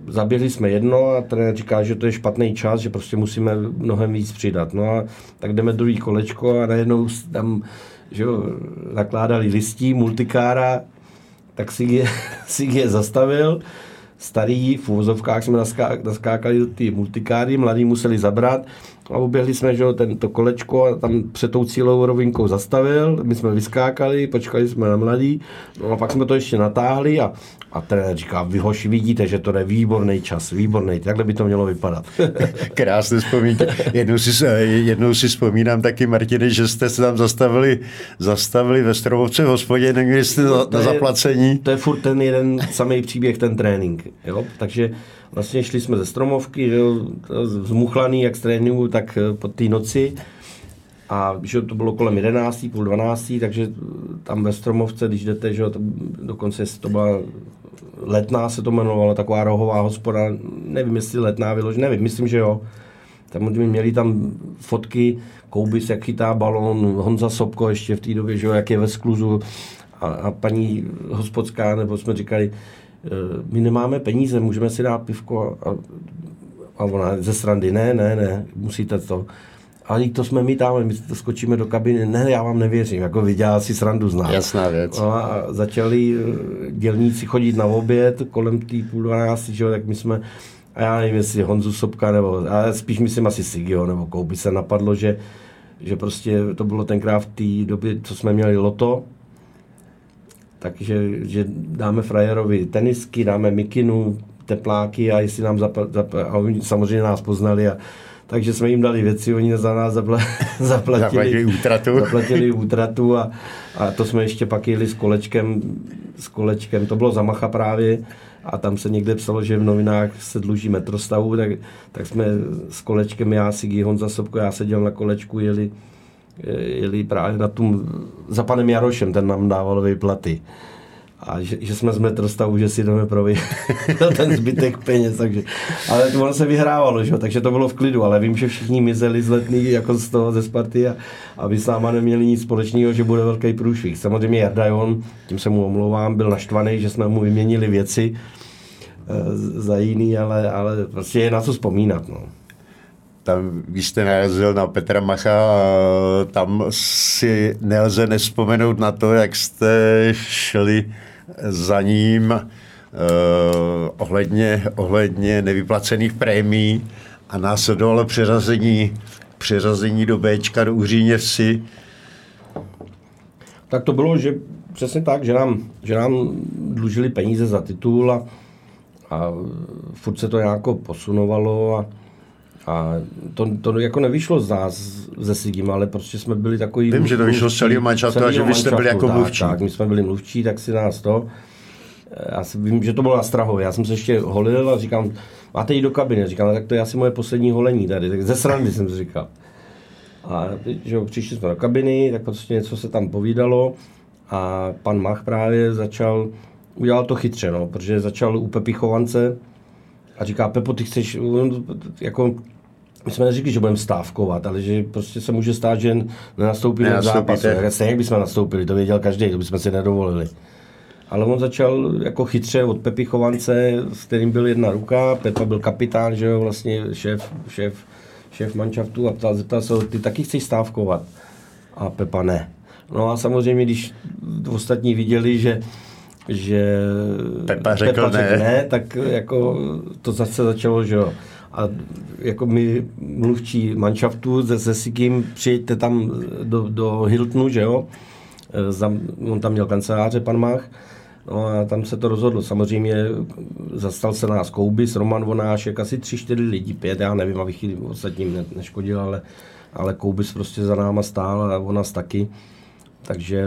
zaběhli jsme jedno a trenér říká, že to je špatný čas, že prostě musíme mnohem víc přidat. No a tak jdeme druhý kolečko a najednou tam že jo, nakládali listí, multikára, tak si je, si je zastavil, starý, v úvozovkách jsme naskákali do ty multikáry, mladí museli zabrat a oběhli jsme že, tento kolečko a tam před tou cílovou rovinkou zastavil, my jsme vyskákali, počkali jsme na mladý, no a pak jsme to ještě natáhli a, a trenér říká, vy hoši vidíte, že to je výborný čas, výborný, takhle by to mělo vypadat. Krásně vzpomínky. Jednou si, jednou si vzpomínám taky, Martine, že jste se tam zastavili, zastavili ve Stromovce v hospodě, neměli jste na, na zaplacení. To je furt ten jeden samý příběh, ten trénink. Jo? Takže vlastně šli jsme ze Stromovky, že jo, zmuchlaný jak z tréninku, tak eh, po té noci. A že to bylo kolem 11, půl 12, takže tam ve Stromovce, když jdete, že jo, to, dokonce to byla letná se to jmenovalo, taková rohová hospoda, nevím, jestli letná vylož, nevím, myslím, že jo. Tam měli tam fotky, Koubis, jak chytá balón, Honza Sobko ještě v té době, že jo, jak je ve skluzu a, a paní hospodská, nebo jsme říkali, Eh, my nemáme peníze, můžeme si dát pivko a, a ona ze srandy, ne, ne, ne, musíte to. Ale to jsme my tam, my to skočíme do kabiny, ne, já vám nevěřím, jako viděla si srandu z nás. Jasná věc. No a začali eh, dělníci chodit na oběd kolem tý půl dvanácti, že tak my jsme, a já nevím, jestli Honzu Sobka, nebo, ale spíš myslím asi Sigio, nebo Kouby se napadlo, že, že prostě to bylo tenkrát v té době, co jsme měli loto, takže že dáme frajerovi tenisky, dáme mikinu, tepláky a jestli nám zap, zap, a oni samozřejmě nás poznali a takže jsme jim dali věci, oni za nás zapla, zaplatili, zaplatili útratu. zaplatili útratu a, a to jsme ještě pak jeli s kolečkem, s kolečkem, to bylo za Macha právě a tam se někde psalo, že v novinách se dluží metrostavu, tak, tak jsme s kolečkem, já si Honza Sobko, já seděl na kolečku, jeli jeli právě na tom, za panem Jarošem, ten nám dával výplaty. A že, že jsme z metrostavu, že si jdeme pro ten zbytek peněz, takže, ale to ono se vyhrávalo, že? takže to bylo v klidu, ale vím, že všichni mizeli z letný jako z toho ze Sparty a, a vy s náma neměli nic společného, že bude velký průšvih. Samozřejmě Jarda Jon, tím se mu omlouvám, byl naštvaný, že jsme mu vyměnili věci e, za jiný, ale, ale prostě je na co vzpomínat. No. tam, když jste narazil na Petra Macha, tam si nelze nespomenout na to, jak jste šli za ním uh, ohledně, ohledně nevyplacených prémií a následovalo přeřazení, přeřazení do Bčka, do Uříně vsi. Tak to bylo, že přesně tak, že nám, že nám dlužili peníze za titul a, a furt se to nějak posunovalo a, a to, to jako nevyšlo z nás, ze Sigim, ale prostě jsme byli takový... Vím, že to vyšlo z celého manšaftu a že vy jste byli jako tak, mluvčí. Tak, my jsme byli mluvčí, tak si nás to... Já si vím, že to bylo na Strahově. Já jsem se ještě holil a říkám, máte jít do kabiny. Říkám, no, tak to je asi moje poslední holení tady. Tak ze srandy jsem si říkal. A že přišli jsme do kabiny, tak prostě něco se tam povídalo a pan Mach právě začal, udělal to chytře, no, protože začal u Pepy Chovance a říká, Pepo, ty chceš, jako, my jsme neřekli, že budeme stávkovat, ale že prostě se může stát, že nenastoupíme v zápasu. Stejně jak bychom nastoupili, to věděl každý, to bychom si nedovolili. Ale on začal jako chytře od Pepy Chovance, s kterým byl jedna ruka, Pepa byl kapitán, že jo, vlastně šéf, šéf, šéf manšaftu a ptal, zeptal se, ty taky chceš stávkovat? A Pepa ne. No a samozřejmě, když ostatní viděli, že že Pepa řekl Pepa ne. ne, tak jako to zase začalo, že jo. A jako my mluvčí manšaftu se, se Sikim přijďte tam do, do Hiltonu, že jo. Za, on tam měl kanceláře, pan Mach. No a tam se to rozhodlo. Samozřejmě zastal se nás Koubis, Roman Vonášek, asi tři, čtyři lidi, pět, já nevím, abych ostatním ne, neškodil, ale, ale Koubis prostě za náma stál a on nás taky. Takže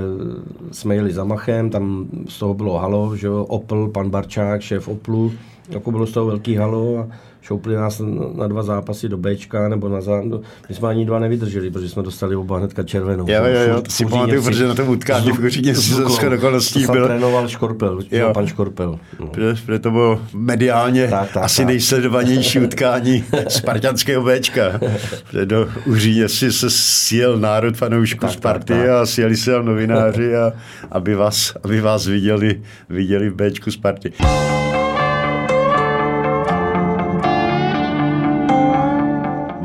jsme jeli za Machem, tam z toho bylo halo, že jo, Opel, pan Barčák, šéf Oplu, jako bylo z toho velký halo a šoupli nás na dva zápasy do Bčka nebo na zá... My jsme ani dva nevydrželi, protože jsme dostali oba hnedka červenou. Jo, jo, jo, to si pamatuju, protože na tom utkání v Koříně si ze okolností byl. trénoval Škorpel, jo. pan Škorpel. No. Protože to bylo mediálně tak, tak, asi tak. nejsledovanější utkání spartanského Bčka. Protože do Uříně si se sjel národ fanoušků Sparty tak, tak. a sjeli se tam novináři, a, aby, vás, aby vás viděli, viděli v Bčku Sparty.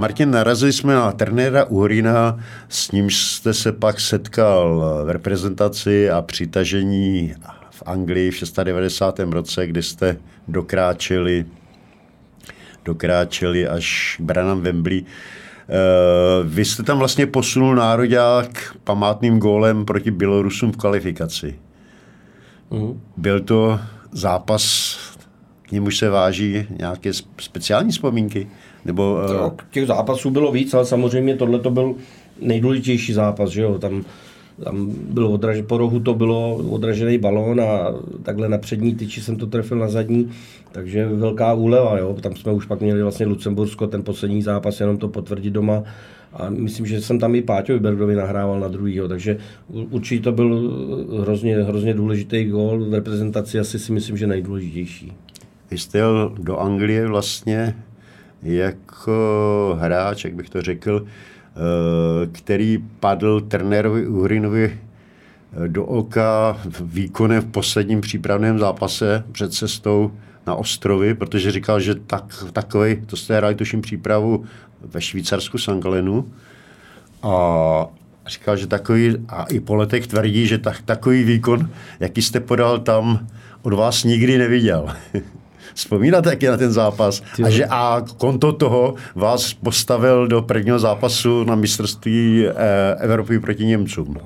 Martin, narazili jsme na trenéra Uhrina, s nímž jste se pak setkal v reprezentaci a přitažení v Anglii v 690. roce, kdy jste dokráčeli, dokráčeli až Branham Wembley. Vy jste tam vlastně posunul národák památným gólem proti Bělorusům v kvalifikaci. Mm. Byl to zápas, k němuž se váží nějaké speciální vzpomínky? Nebo, uh... těch zápasů bylo víc, ale samozřejmě tohle to byl nejdůležitější zápas, že jo, tam, tam bylo odraž, po rohu to bylo odražený balón a takhle na přední tyči jsem to trefil na zadní, takže velká úleva, jo, tam jsme už pak měli vlastně Lucembursko, ten poslední zápas, jenom to potvrdit doma, a myslím, že jsem tam i Páťovi Bergovi nahrával na druhýho, takže určitě to byl hrozně, hrozně důležitý gól v reprezentaci, asi si myslím, že nejdůležitější. Vy jste jel do Anglie vlastně jako hráč, jak bych to řekl, eh, který padl trenérovi Uhrinovi eh, do oka výkonem v posledním přípravném zápase před cestou na ostrovy, protože říkal, že tak, takový, to jste hráli tuším přípravu ve Švýcarsku, Sangalenu, a říkal, že takový, a i po letech tvrdí, že tak, takový výkon, jaký jste podal tam, od vás nikdy neviděl. Vzpomínáte taky na ten zápas? A, že, a konto toho vás postavil do prvního zápasu na mistrovství eh, Evropy proti Němcům.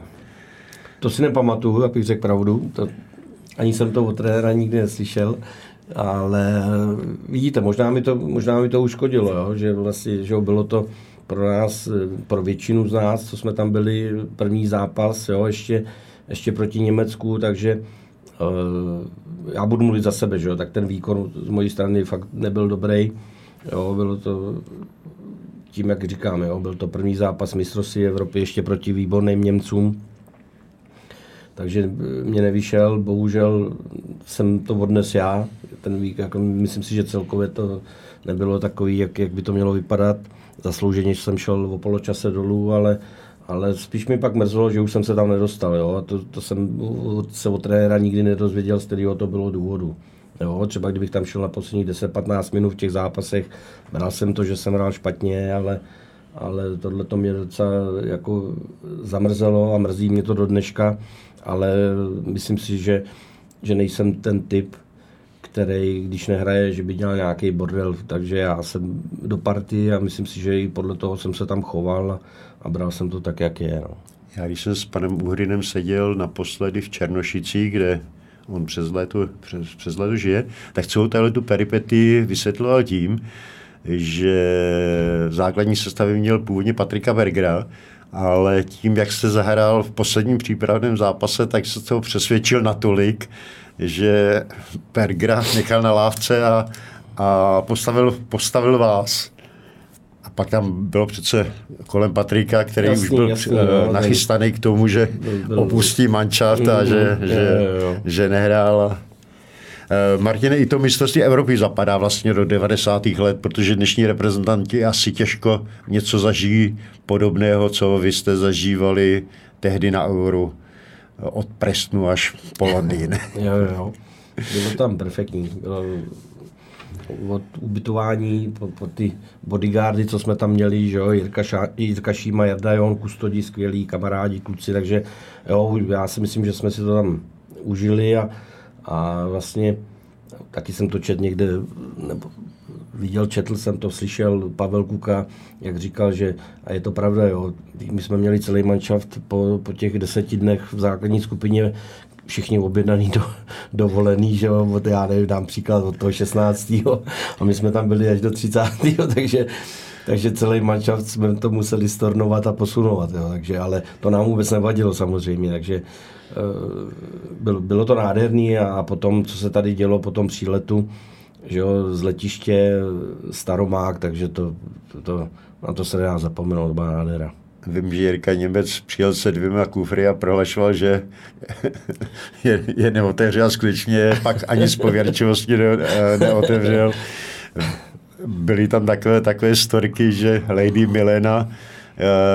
To si nepamatuju, abych řekl pravdu. To, ani jsem to od trenéra nikdy neslyšel. Ale vidíte, možná mi to, možná mi to uškodilo, jo? že vlastně že bylo to pro nás, pro většinu z nás, co jsme tam byli, první zápas, jo? Ještě, ještě proti Německu, takže já budu mluvit za sebe, že jo? tak ten výkon z mojí strany fakt nebyl dobrý. Jo? Bylo to tím, jak říkám, jo? byl to první zápas mistrovství Evropy ještě proti výborným Němcům. Takže mě nevyšel, bohužel jsem to odnes já. Ten vík, jako myslím si, že celkově to nebylo takový, jak, jak by to mělo vypadat. Zaslouženě jsem šel o poločase dolů, ale ale spíš mi pak mrzelo, že už jsem se tam nedostal. Jo? A to, to jsem se od trenéra nikdy nedozvěděl, z kterého to bylo důvodu. Jo, třeba kdybych tam šel na posledních 10-15 minut v těch zápasech, bral jsem to, že jsem hrál špatně, ale, ale tohle to mě docela jako zamrzelo a mrzí mě to do dneška, ale myslím si, že, že nejsem ten typ, který, když nehraje, že by dělal nějaký bordel, takže já jsem do party a myslím si, že i podle toho jsem se tam choval a, bral jsem to tak, jak je. No. Já když jsem s panem Uhrinem seděl naposledy v Černošicích, kde on přes léto, přes, přes léto žije, tak celou tahle tu peripety vysvětloval tím, že v základní sestavě měl původně Patrika Bergera, ale tím, jak se zahrál v posledním přípravném zápase, tak se toho přesvědčil natolik, že Bergera nechal na lávce a, a postavil, postavil vás pak tam bylo přece kolem Patrika, který jasný, už byl jasný, jo, nachystaný k tomu, že byl, opustí mančaft a že, mm, že, jo, že nehrál. Eh, Martine, i to mistrovství Evropy zapadá vlastně do 90. let, protože dnešní reprezentanti asi těžko něco zažijí podobného, co vy jste zažívali tehdy na Euro od Prestnu až po Londýn. jo, jo. Bylo tam perfektní. Bylo od ubytování po, po ty bodyguardy, co jsme tam měli, že jo, Jirka, Ša, Jirka Šíma, Jarda Jon, kustodí, skvělí kamarádi, kluci, takže jo, já si myslím, že jsme si to tam užili a, a vlastně taky jsem to čet někde, nebo viděl, četl jsem to, slyšel Pavel Kuka, jak říkal, že, a je to pravda, jo, my jsme měli celý manšaft po, po těch deseti dnech v základní skupině, všichni objednaný do, dovolený, že jo, já nevím, dám příklad od toho 16. a my jsme tam byli až do 30. takže takže celý manšaft jsme to museli stornovat a posunovat, jo, takže, ale to nám vůbec nevadilo samozřejmě, takže eh, bylo, bylo to nádherný a potom, co se tady dělo po tom příletu, že jo, z letiště Staromák, takže to, to, to na to se nedá zapomenout, byla nádhera. Vím, že Jirka Němec přijel se dvěma kufry a prohlašoval, že je, je neotevřel skutečně, pak ani z pověrčivosti ne, neotevřel. Byly tam takové, takové storky, že Lady Milena Eh,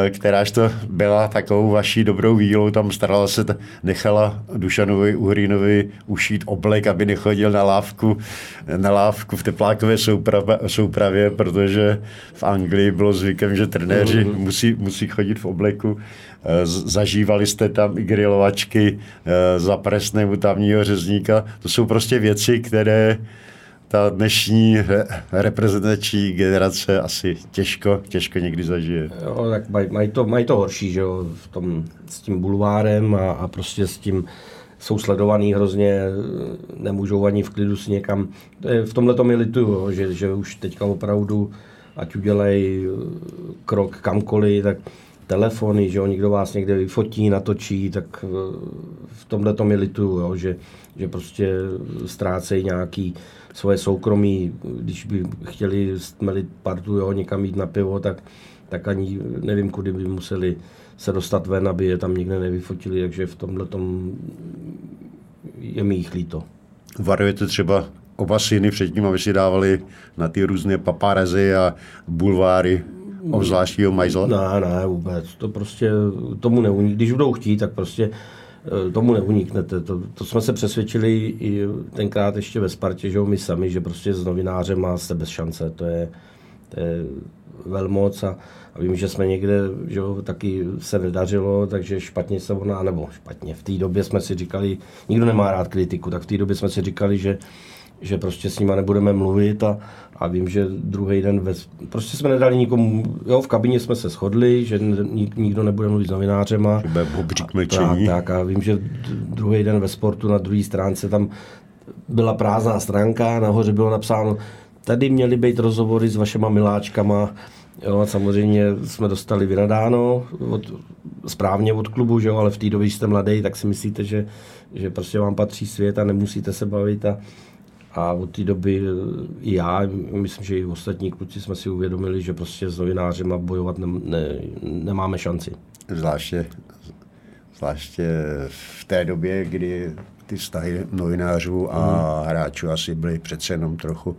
kteráž to byla takovou vaší dobrou vílou, tam starala se, nechala Dušanovi Uhrinovi ušít oblek, aby nechodil na lávku, na lávku v teplákové soupravě, soupravě protože v Anglii bylo zvykem, že trenéři mm-hmm. musí, musí chodit v obleku. Eh, zažívali jste tam i grilovačky eh, za presného tamního řezníka. To jsou prostě věci, které ta dnešní reprezentační generace asi těžko, těžko někdy zažije. Jo, tak mají maj to, maj to horší, že jo, v tom, s tím bulvárem a, a prostě s tím jsou sledovaný hrozně, nemůžou ani v klidu si někam. V tomhle to mi lituju, že, že už teďka opravdu, ať udělej eh, krok kamkoliv, tak telefony, že jo, někdo vás někde vyfotí, natočí, tak eh, v tomhle to mi lituju, jo, že, že prostě ztrácejí nějaký svoje soukromí, když by chtěli stmelit partu, jo, někam jít na pivo, tak, tak ani nevím, kudy by museli se dostat ven, aby je tam někde nevyfotili, takže v tomhle tom je mi jich líto. Varujete třeba oba syny předtím, aby si dávali na ty různé paparezy a bulváry obzvláštního majzla? Ne, ne, vůbec. To prostě tomu neuní. Když budou chtít, tak prostě tomu neuniknete. To, to jsme se přesvědčili i tenkrát ještě ve Spartě, že my sami, že prostě s novinářem má jste bez šance. To je, to je velmoc a, a vím, že jsme někde, že jo, taky se nedařilo, takže špatně se ona, nebo špatně, v té době jsme si říkali, nikdo nemá rád kritiku, tak v té době jsme si říkali, že že prostě s nima nebudeme mluvit a, a vím, že druhý den, ve, prostě jsme nedali nikomu, jo, v kabině jsme se shodli, že nik, nikdo nebude mluvit s novinářem a, tak, tak, a vím, že druhý den ve sportu na druhé stránce tam byla prázdná stránka, nahoře bylo napsáno, tady měly být rozhovory s vašima miláčkama, Jo, a samozřejmě jsme dostali vynadáno od, správně od klubu, že jo, ale v té době, jste mladý, tak si myslíte, že, že prostě vám patří svět a nemusíte se bavit a, a od té doby i já, myslím, že i ostatní kluci jsme si uvědomili, že prostě s novinářem bojovat ne, ne, nemáme šanci. Zvláště, zvláště v té době, kdy ty vztahy novinářů a mm. hráčů asi byly přece jenom trochu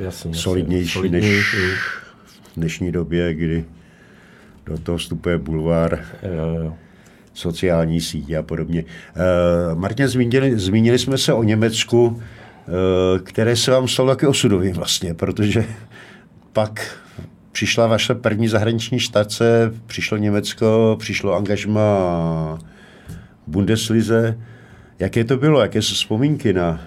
jasný, solidnější, solidnější než v dnešní době, kdy do toho vstupuje bulvár. Jo, jo sociální sítě a podobně. Uh, Martin, zmínili, zmínili jsme se o Německu. Které se vám stalo taky osudovým vlastně, protože pak přišla vaše první zahraniční štace, přišlo Německo, přišlo angažma Bundeslize. Jaké to bylo? Jaké jsou vzpomínky na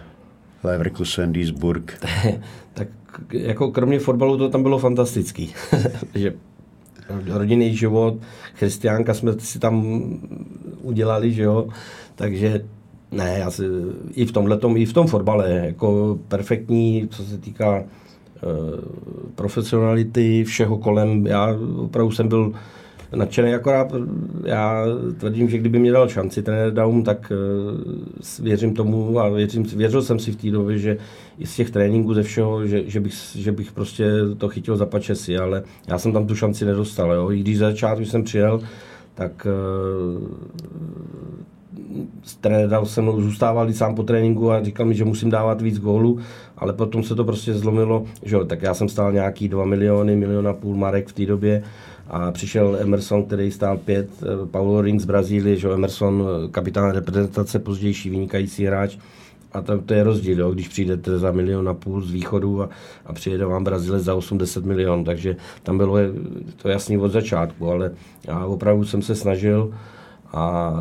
Leverkusen, Duisburg? tak jako kromě fotbalu to tam bylo fantastický. že rodinný život, christiánka jsme si tam udělali, že jo, takže ne, já si, i v tomhle, i v tom fotbale, jako perfektní, co se týká Eh, profesionality, všeho kolem. Já opravdu jsem byl nadšený, akorát já tvrdím, že kdyby mě dal šanci trenér Daum, tak uh, věřím tomu a věřím, věřil jsem si v té době, že i z těch tréninků, ze všeho, že, že, bych, že bych prostě to chytil za pačesy, ale já jsem tam tu šanci nedostal. Jo. I když za začátku jsem přijel, tak uh, trenér se mnou zůstával sám po tréninku a říkal mi, že musím dávat víc gólů, ale potom se to prostě zlomilo, že jo, tak já jsem stál nějaký 2 miliony, milion a půl marek v té době a přišel Emerson, který stál pět, eh, Paulo Ring z Brazílie, že jo, Emerson, eh, kapitán reprezentace, pozdější vynikající hráč, a to, to je rozdíl, jo, když přijdete za milion a půl z východu a, a přijede vám Brazilec za 80 milion, takže tam bylo to jasný od začátku, ale já opravdu jsem se snažil a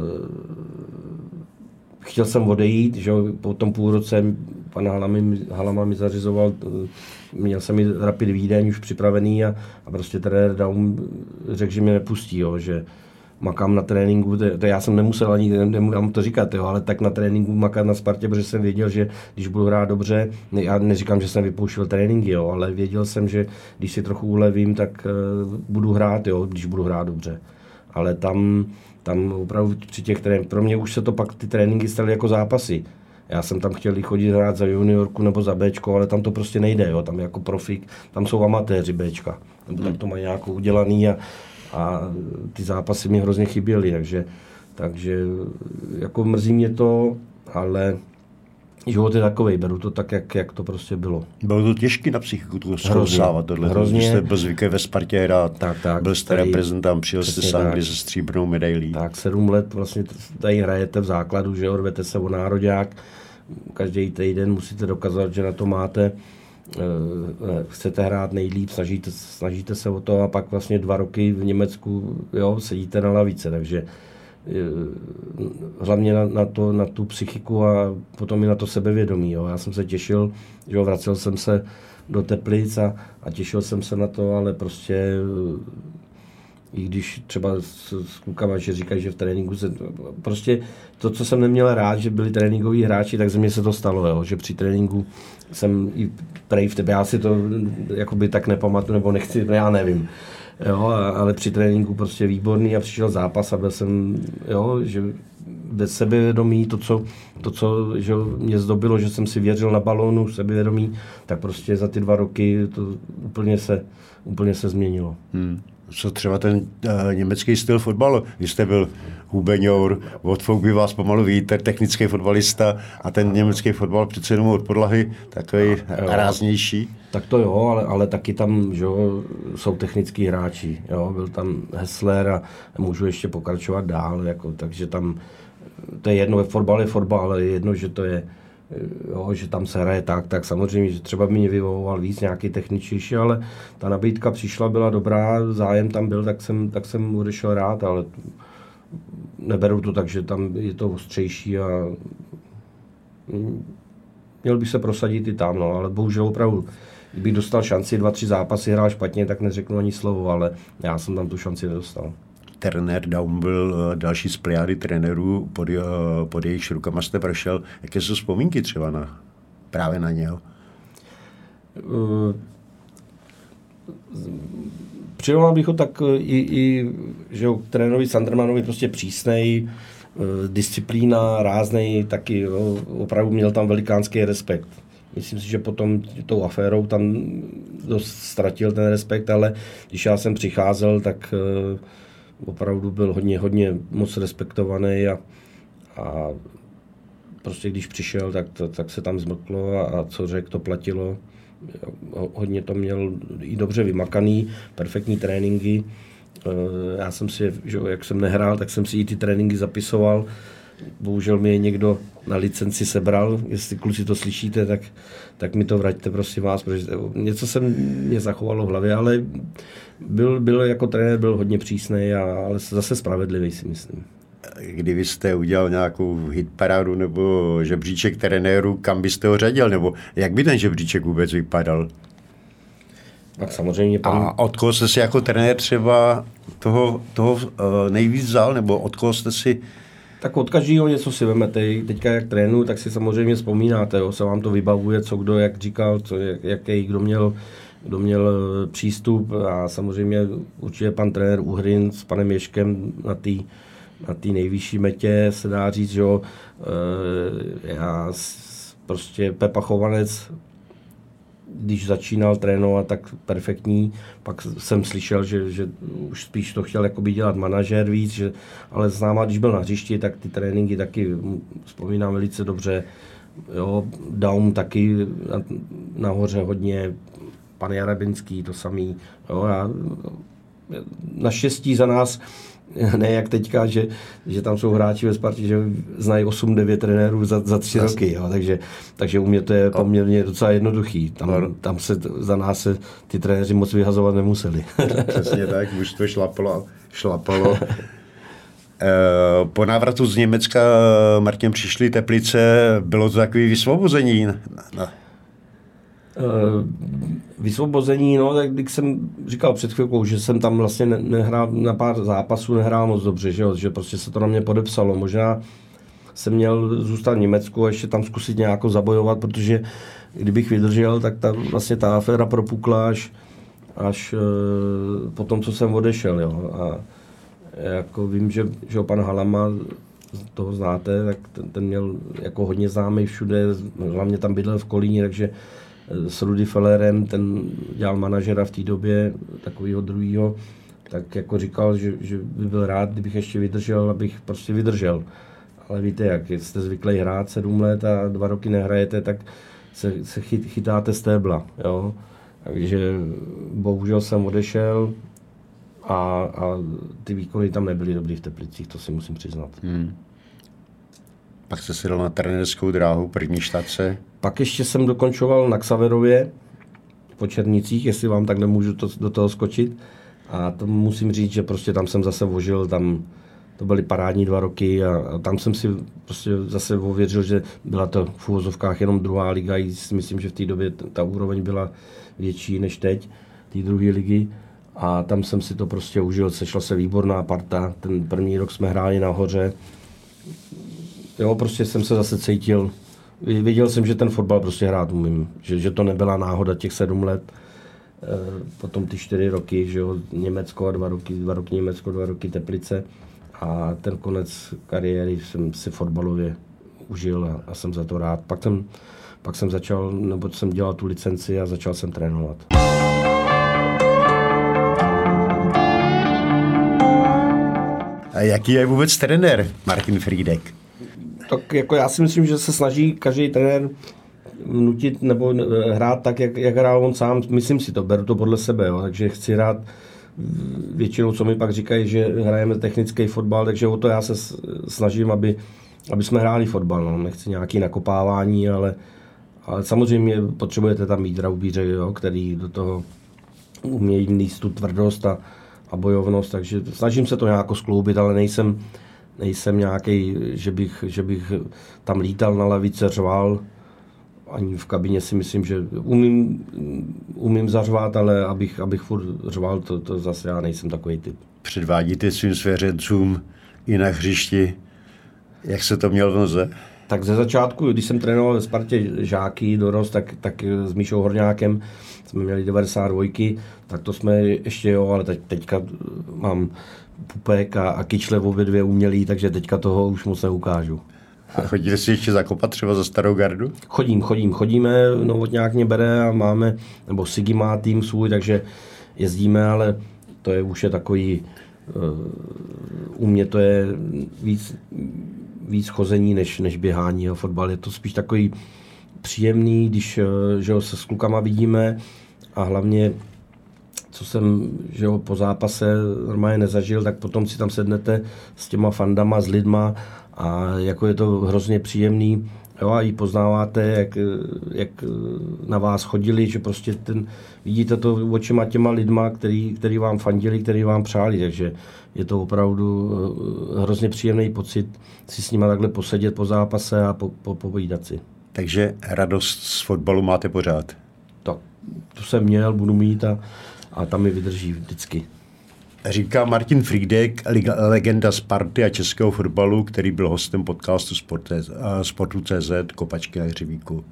chtěl jsem odejít, že po tom půl roce pan Halama mi, Halama mi zařizoval, měl jsem mi Rapid Vídeň už připravený a, a prostě trenér Daum řekl, že mě nepustí, jo, že makám na tréninku, to, to já jsem nemusel ani, nemůžu to říkat, jo, ale tak na tréninku makat na Spartě, protože jsem věděl, že když budu hrát dobře, já neříkám, že jsem vypouštěl tréninky, jo, ale věděl jsem, že když si trochu ulevím, tak uh, budu hrát, jo, když budu hrát dobře. Ale tam tam opravdu při těch tréninkách, pro mě už se to pak ty tréninky staly jako zápasy. Já jsem tam chtěl chodit hrát za juniorku nebo za Bčko, ale tam to prostě nejde, jo. tam jako profik, tam jsou amatéři Bčka, nebo tam to mají nějakou udělaný a, a ty zápasy mi hrozně chyběly, takže, takže jako mrzí mě to, ale život je takový, beru to tak, jak, jak to prostě bylo. Bylo to těžké na psychiku to zkousávat tohle. Hrozně. Jste byl zvyklý ve Spartě hrát, tak, tak, byl jste reprezentant, přijel jste sám, kdy se stříbrnou medailí. Tak sedm let vlastně tady hrajete v základu, že rvete se o nároďák, každý týden musíte dokázat, že na to máte, eh, eh, chcete hrát nejlíp, snažíte, snažíte se o to a pak vlastně dva roky v Německu jo, sedíte na lavice, takže hlavně na, na, to, na tu psychiku a potom i na to sebevědomí. Jo. Já jsem se těšil, že jo, vracel jsem se do Teplic a, a těšil jsem se na to, ale prostě i když třeba s, s klukama, že říkají, že v tréninku se, prostě to, co jsem neměl rád, že byli tréninkoví hráči, tak ze mě se to stalo, jo, že při tréninku jsem i prej v tebe, já si to jakoby tak nepamatuju, nebo nechci, já nevím jo, ale při tréninku prostě výborný a přišel zápas a byl jsem, jo, že bez sebevědomí, to, co, to, co že mě zdobilo, že jsem si věřil na balónu, sebevědomí, tak prostě za ty dva roky to úplně se, úplně se změnilo. Hmm co třeba ten uh, německý styl fotbalu. Vy jste byl hubeňour, od by vás pomalu vítr, technický fotbalista a ten německý fotbal přece jenom od podlahy takový ráznější. Tak to jo, ale, ale taky tam že jo, jsou technický hráči. Jo. Byl tam Hessler a můžu ještě pokračovat dál. Jako, takže tam to je jedno, fotbal je fotbal, ale je jedno, že to je jo, že tam se hraje tak, tak samozřejmě, že třeba by mě vyvovoval víc nějaký techničtější, ale ta nabídka přišla, byla dobrá, zájem tam byl, tak jsem, tak jsem odešel rád, ale neberu to tak, že tam je to ostřejší a měl bych se prosadit i tam, no, ale bohužel opravdu, kdybych dostal šanci dva, tři zápasy, hrál špatně, tak neřeknu ani slovo, ale já jsem tam tu šanci nedostal trenér Daum byl eh, další z pliády trenérů, pod, eh, pod jejich rukama jste prošel. Jaké jsou vzpomínky třeba na, právě na něho? Uh, Přirovnal bych ho tak i, i že jo, trénovi Sandermanovi prostě přísnej, disciplína, ráznej, taky jo, opravdu měl tam velikánský respekt. Myslím si, že potom tou aférou tam dost ztratil ten respekt, ale když já jsem přicházel, tak uh, opravdu byl hodně, hodně moc respektovaný a, a prostě když přišel, tak, to, tak se tam zmrklo a, a co řekl, to platilo. Hodně to měl i dobře vymakaný, perfektní tréninky. Eh, já jsem si, že jak jsem nehrál, tak jsem si i ty tréninky zapisoval. bohužel mi je někdo na licenci sebral, jestli kluci to slyšíte, tak, tak mi to vraťte, prosím vás, protože něco se mě zachovalo v hlavě, ale byl, byl jako trenér, byl hodně přísný, ale zase spravedlivý si myslím. Kdyby jste udělal nějakou hitparádu nebo žebříček trenérů, kam byste ho řadil, nebo jak by ten žebříček vůbec vypadal? Tak samozřejmě pan... A od koho jste si jako trenér třeba toho, toho eh, nejvíc vzal, nebo od koho jste si tak od každého něco si vemete. Teďka jak trénu, tak si samozřejmě vzpomínáte, jo, se vám to vybavuje, co kdo jak říkal, co, jak, jaký kdo měl, kdo měl eh, přístup a samozřejmě určitě pan trenér Uhrin s panem Ješkem na té na tý nejvyšší metě se dá říct, že e, já prostě Pepa Chovanec když začínal trénovat, tak perfektní. Pak jsem slyšel, že, že už spíš to chtěl jakoby dělat manažer víc, že, ale s náma, když byl na hřišti, tak ty tréninky taky vzpomínám velice dobře. Jo, Daum taky nahoře hodně, pan Jarabinský to samý. Jo, já, naštěstí za nás ne jak teďka, že, že tam jsou hráči ve Spartě, že znají 8-9 trenérů za, za tři Jasně. roky, jo, takže, takže u mě to je poměrně docela jednoduchý. Tam, tam se za nás se ty trenéři moc vyhazovat nemuseli. Přesně tak, už to šlapalo. šlapalo. Eh, po návratu z Německa Martin přišli Teplice, bylo to takové vysvobození. Uh, vysvobození, no, tak když jsem říkal před chvilkou, že jsem tam vlastně nehrál na pár zápasů, nehrál moc dobře, že, jo, že prostě se to na mě podepsalo. Možná jsem měl zůstat v Německu a ještě tam zkusit nějak zabojovat, protože kdybych vydržel, tak ta, vlastně ta aféra propukla až, až uh, po tom, co jsem odešel. Jo. A jako vím, že, že pan Halama toho znáte, tak ten, ten měl jako hodně známý všude, hlavně tam bydlel v Kolíně, takže s Rudy Fellerem, ten dělal manažera v té době, takového druhého, tak jako říkal, že, že by byl rád, kdybych ještě vydržel, abych prostě vydržel. Ale víte jak, jste zvyklí hrát sedm let a dva roky nehrajete, tak se, se chyt, chytáte stébla. Jo? Takže bohužel jsem odešel a, a ty výkony tam nebyly dobrý v Teplicích, to si musím přiznat. Hmm. Pak jste si dal na trenérskou dráhu, první štace. Pak ještě jsem dokončoval na Xaverově po Černicích, jestli vám tak nemůžu to, do toho skočit. A to musím říct, že prostě tam jsem zase vožil, tam to byly parádní dva roky a, a tam jsem si prostě zase ověřil, že byla to v úvozovkách jenom druhá liga i myslím, že v té době ta úroveň byla větší než teď, té druhé ligy. A tam jsem si to prostě užil, sešla se výborná parta, ten první rok jsme hráli nahoře, Jo, prostě jsem se zase cítil, viděl jsem, že ten fotbal prostě hrát umím, že, že to nebyla náhoda těch sedm let, e, potom ty čtyři roky, že jo, Německo a dva roky, dva roky Německo, dva roky Teplice a ten konec kariéry jsem si fotbalově užil a, a jsem za to rád. Pak jsem, pak jsem začal, nebo jsem dělal tu licenci a začal jsem trénovat. A jaký je vůbec trenér Martin Friedek? Tak jako já si myslím, že se snaží každý trenér nutit nebo hrát tak, jak, jak hrál on sám. Myslím si to, beru to podle sebe, jo. takže chci hrát většinou, co mi pak říkají, že hrajeme technický fotbal, takže o to já se snažím, aby, aby jsme hráli fotbal. No. Nechci nějaký nakopávání, ale, ale samozřejmě potřebujete tam mít draubíře, jo, který do toho umějí níst tu tvrdost a, a bojovnost, takže snažím se to nějak skloubit, ale nejsem, nejsem nějaký, že bych, že bych tam lítal na lavice, řval. Ani v kabině si myslím, že umím, umím zařvat, ale abych, abych furt řval, to, to zase já nejsem takový typ. Předvádíte svým svěřencům i na hřišti, jak se to měl v noze? Tak ze začátku, když jsem trénoval ve Spartě žáky dorost, tak, tak s Míšou Horňákem jsme měli 92, tak to jsme ještě jo, ale teď, teďka mám Pupek a, a Kyčle obě dvě umělí, takže teďka toho už moc neukážu. A chodíte si ještě zakopat třeba za starou gardu? Chodím, chodím, chodíme, nějak mě bere a máme, nebo Sigi má tým svůj, takže jezdíme, ale to je už je takový, uh, u mě to je víc, víc chození než, než běhání a fotbal. Je to spíš takový příjemný, když uh, že ho se s klukama vidíme a hlavně co jsem že jo, po zápase normálně nezažil, tak potom si tam sednete s těma fandama, s lidma a jako je to hrozně příjemný, Jo, a ji poznáváte, jak, jak na vás chodili, že prostě ten, vidíte to očima těma lidma, který, který vám fandili, který vám přáli, takže je to opravdu eh, hrozně příjemný pocit si s nimi takhle posedět po zápase a po, po, povídat si. Takže radost z fotbalu máte pořád? To, to jsem měl, budu mít a, a tam mi vydrží vždycky. Říká Martin Friedek, legenda Sparty a českého fotbalu, který byl hostem podcastu Sportu.cz Kopačky na hřivíku.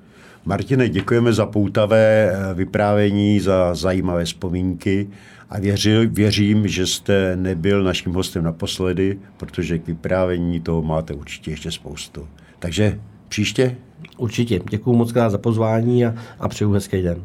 Martine, děkujeme za poutavé eh, vyprávění, za zajímavé vzpomínky a věřil, věřím, že jste nebyl naším hostem naposledy, protože k vyprávění toho máte určitě ještě spoustu. Takže příště? Určitě. Děkuji moc krát za pozvání a, a přeju hezký den.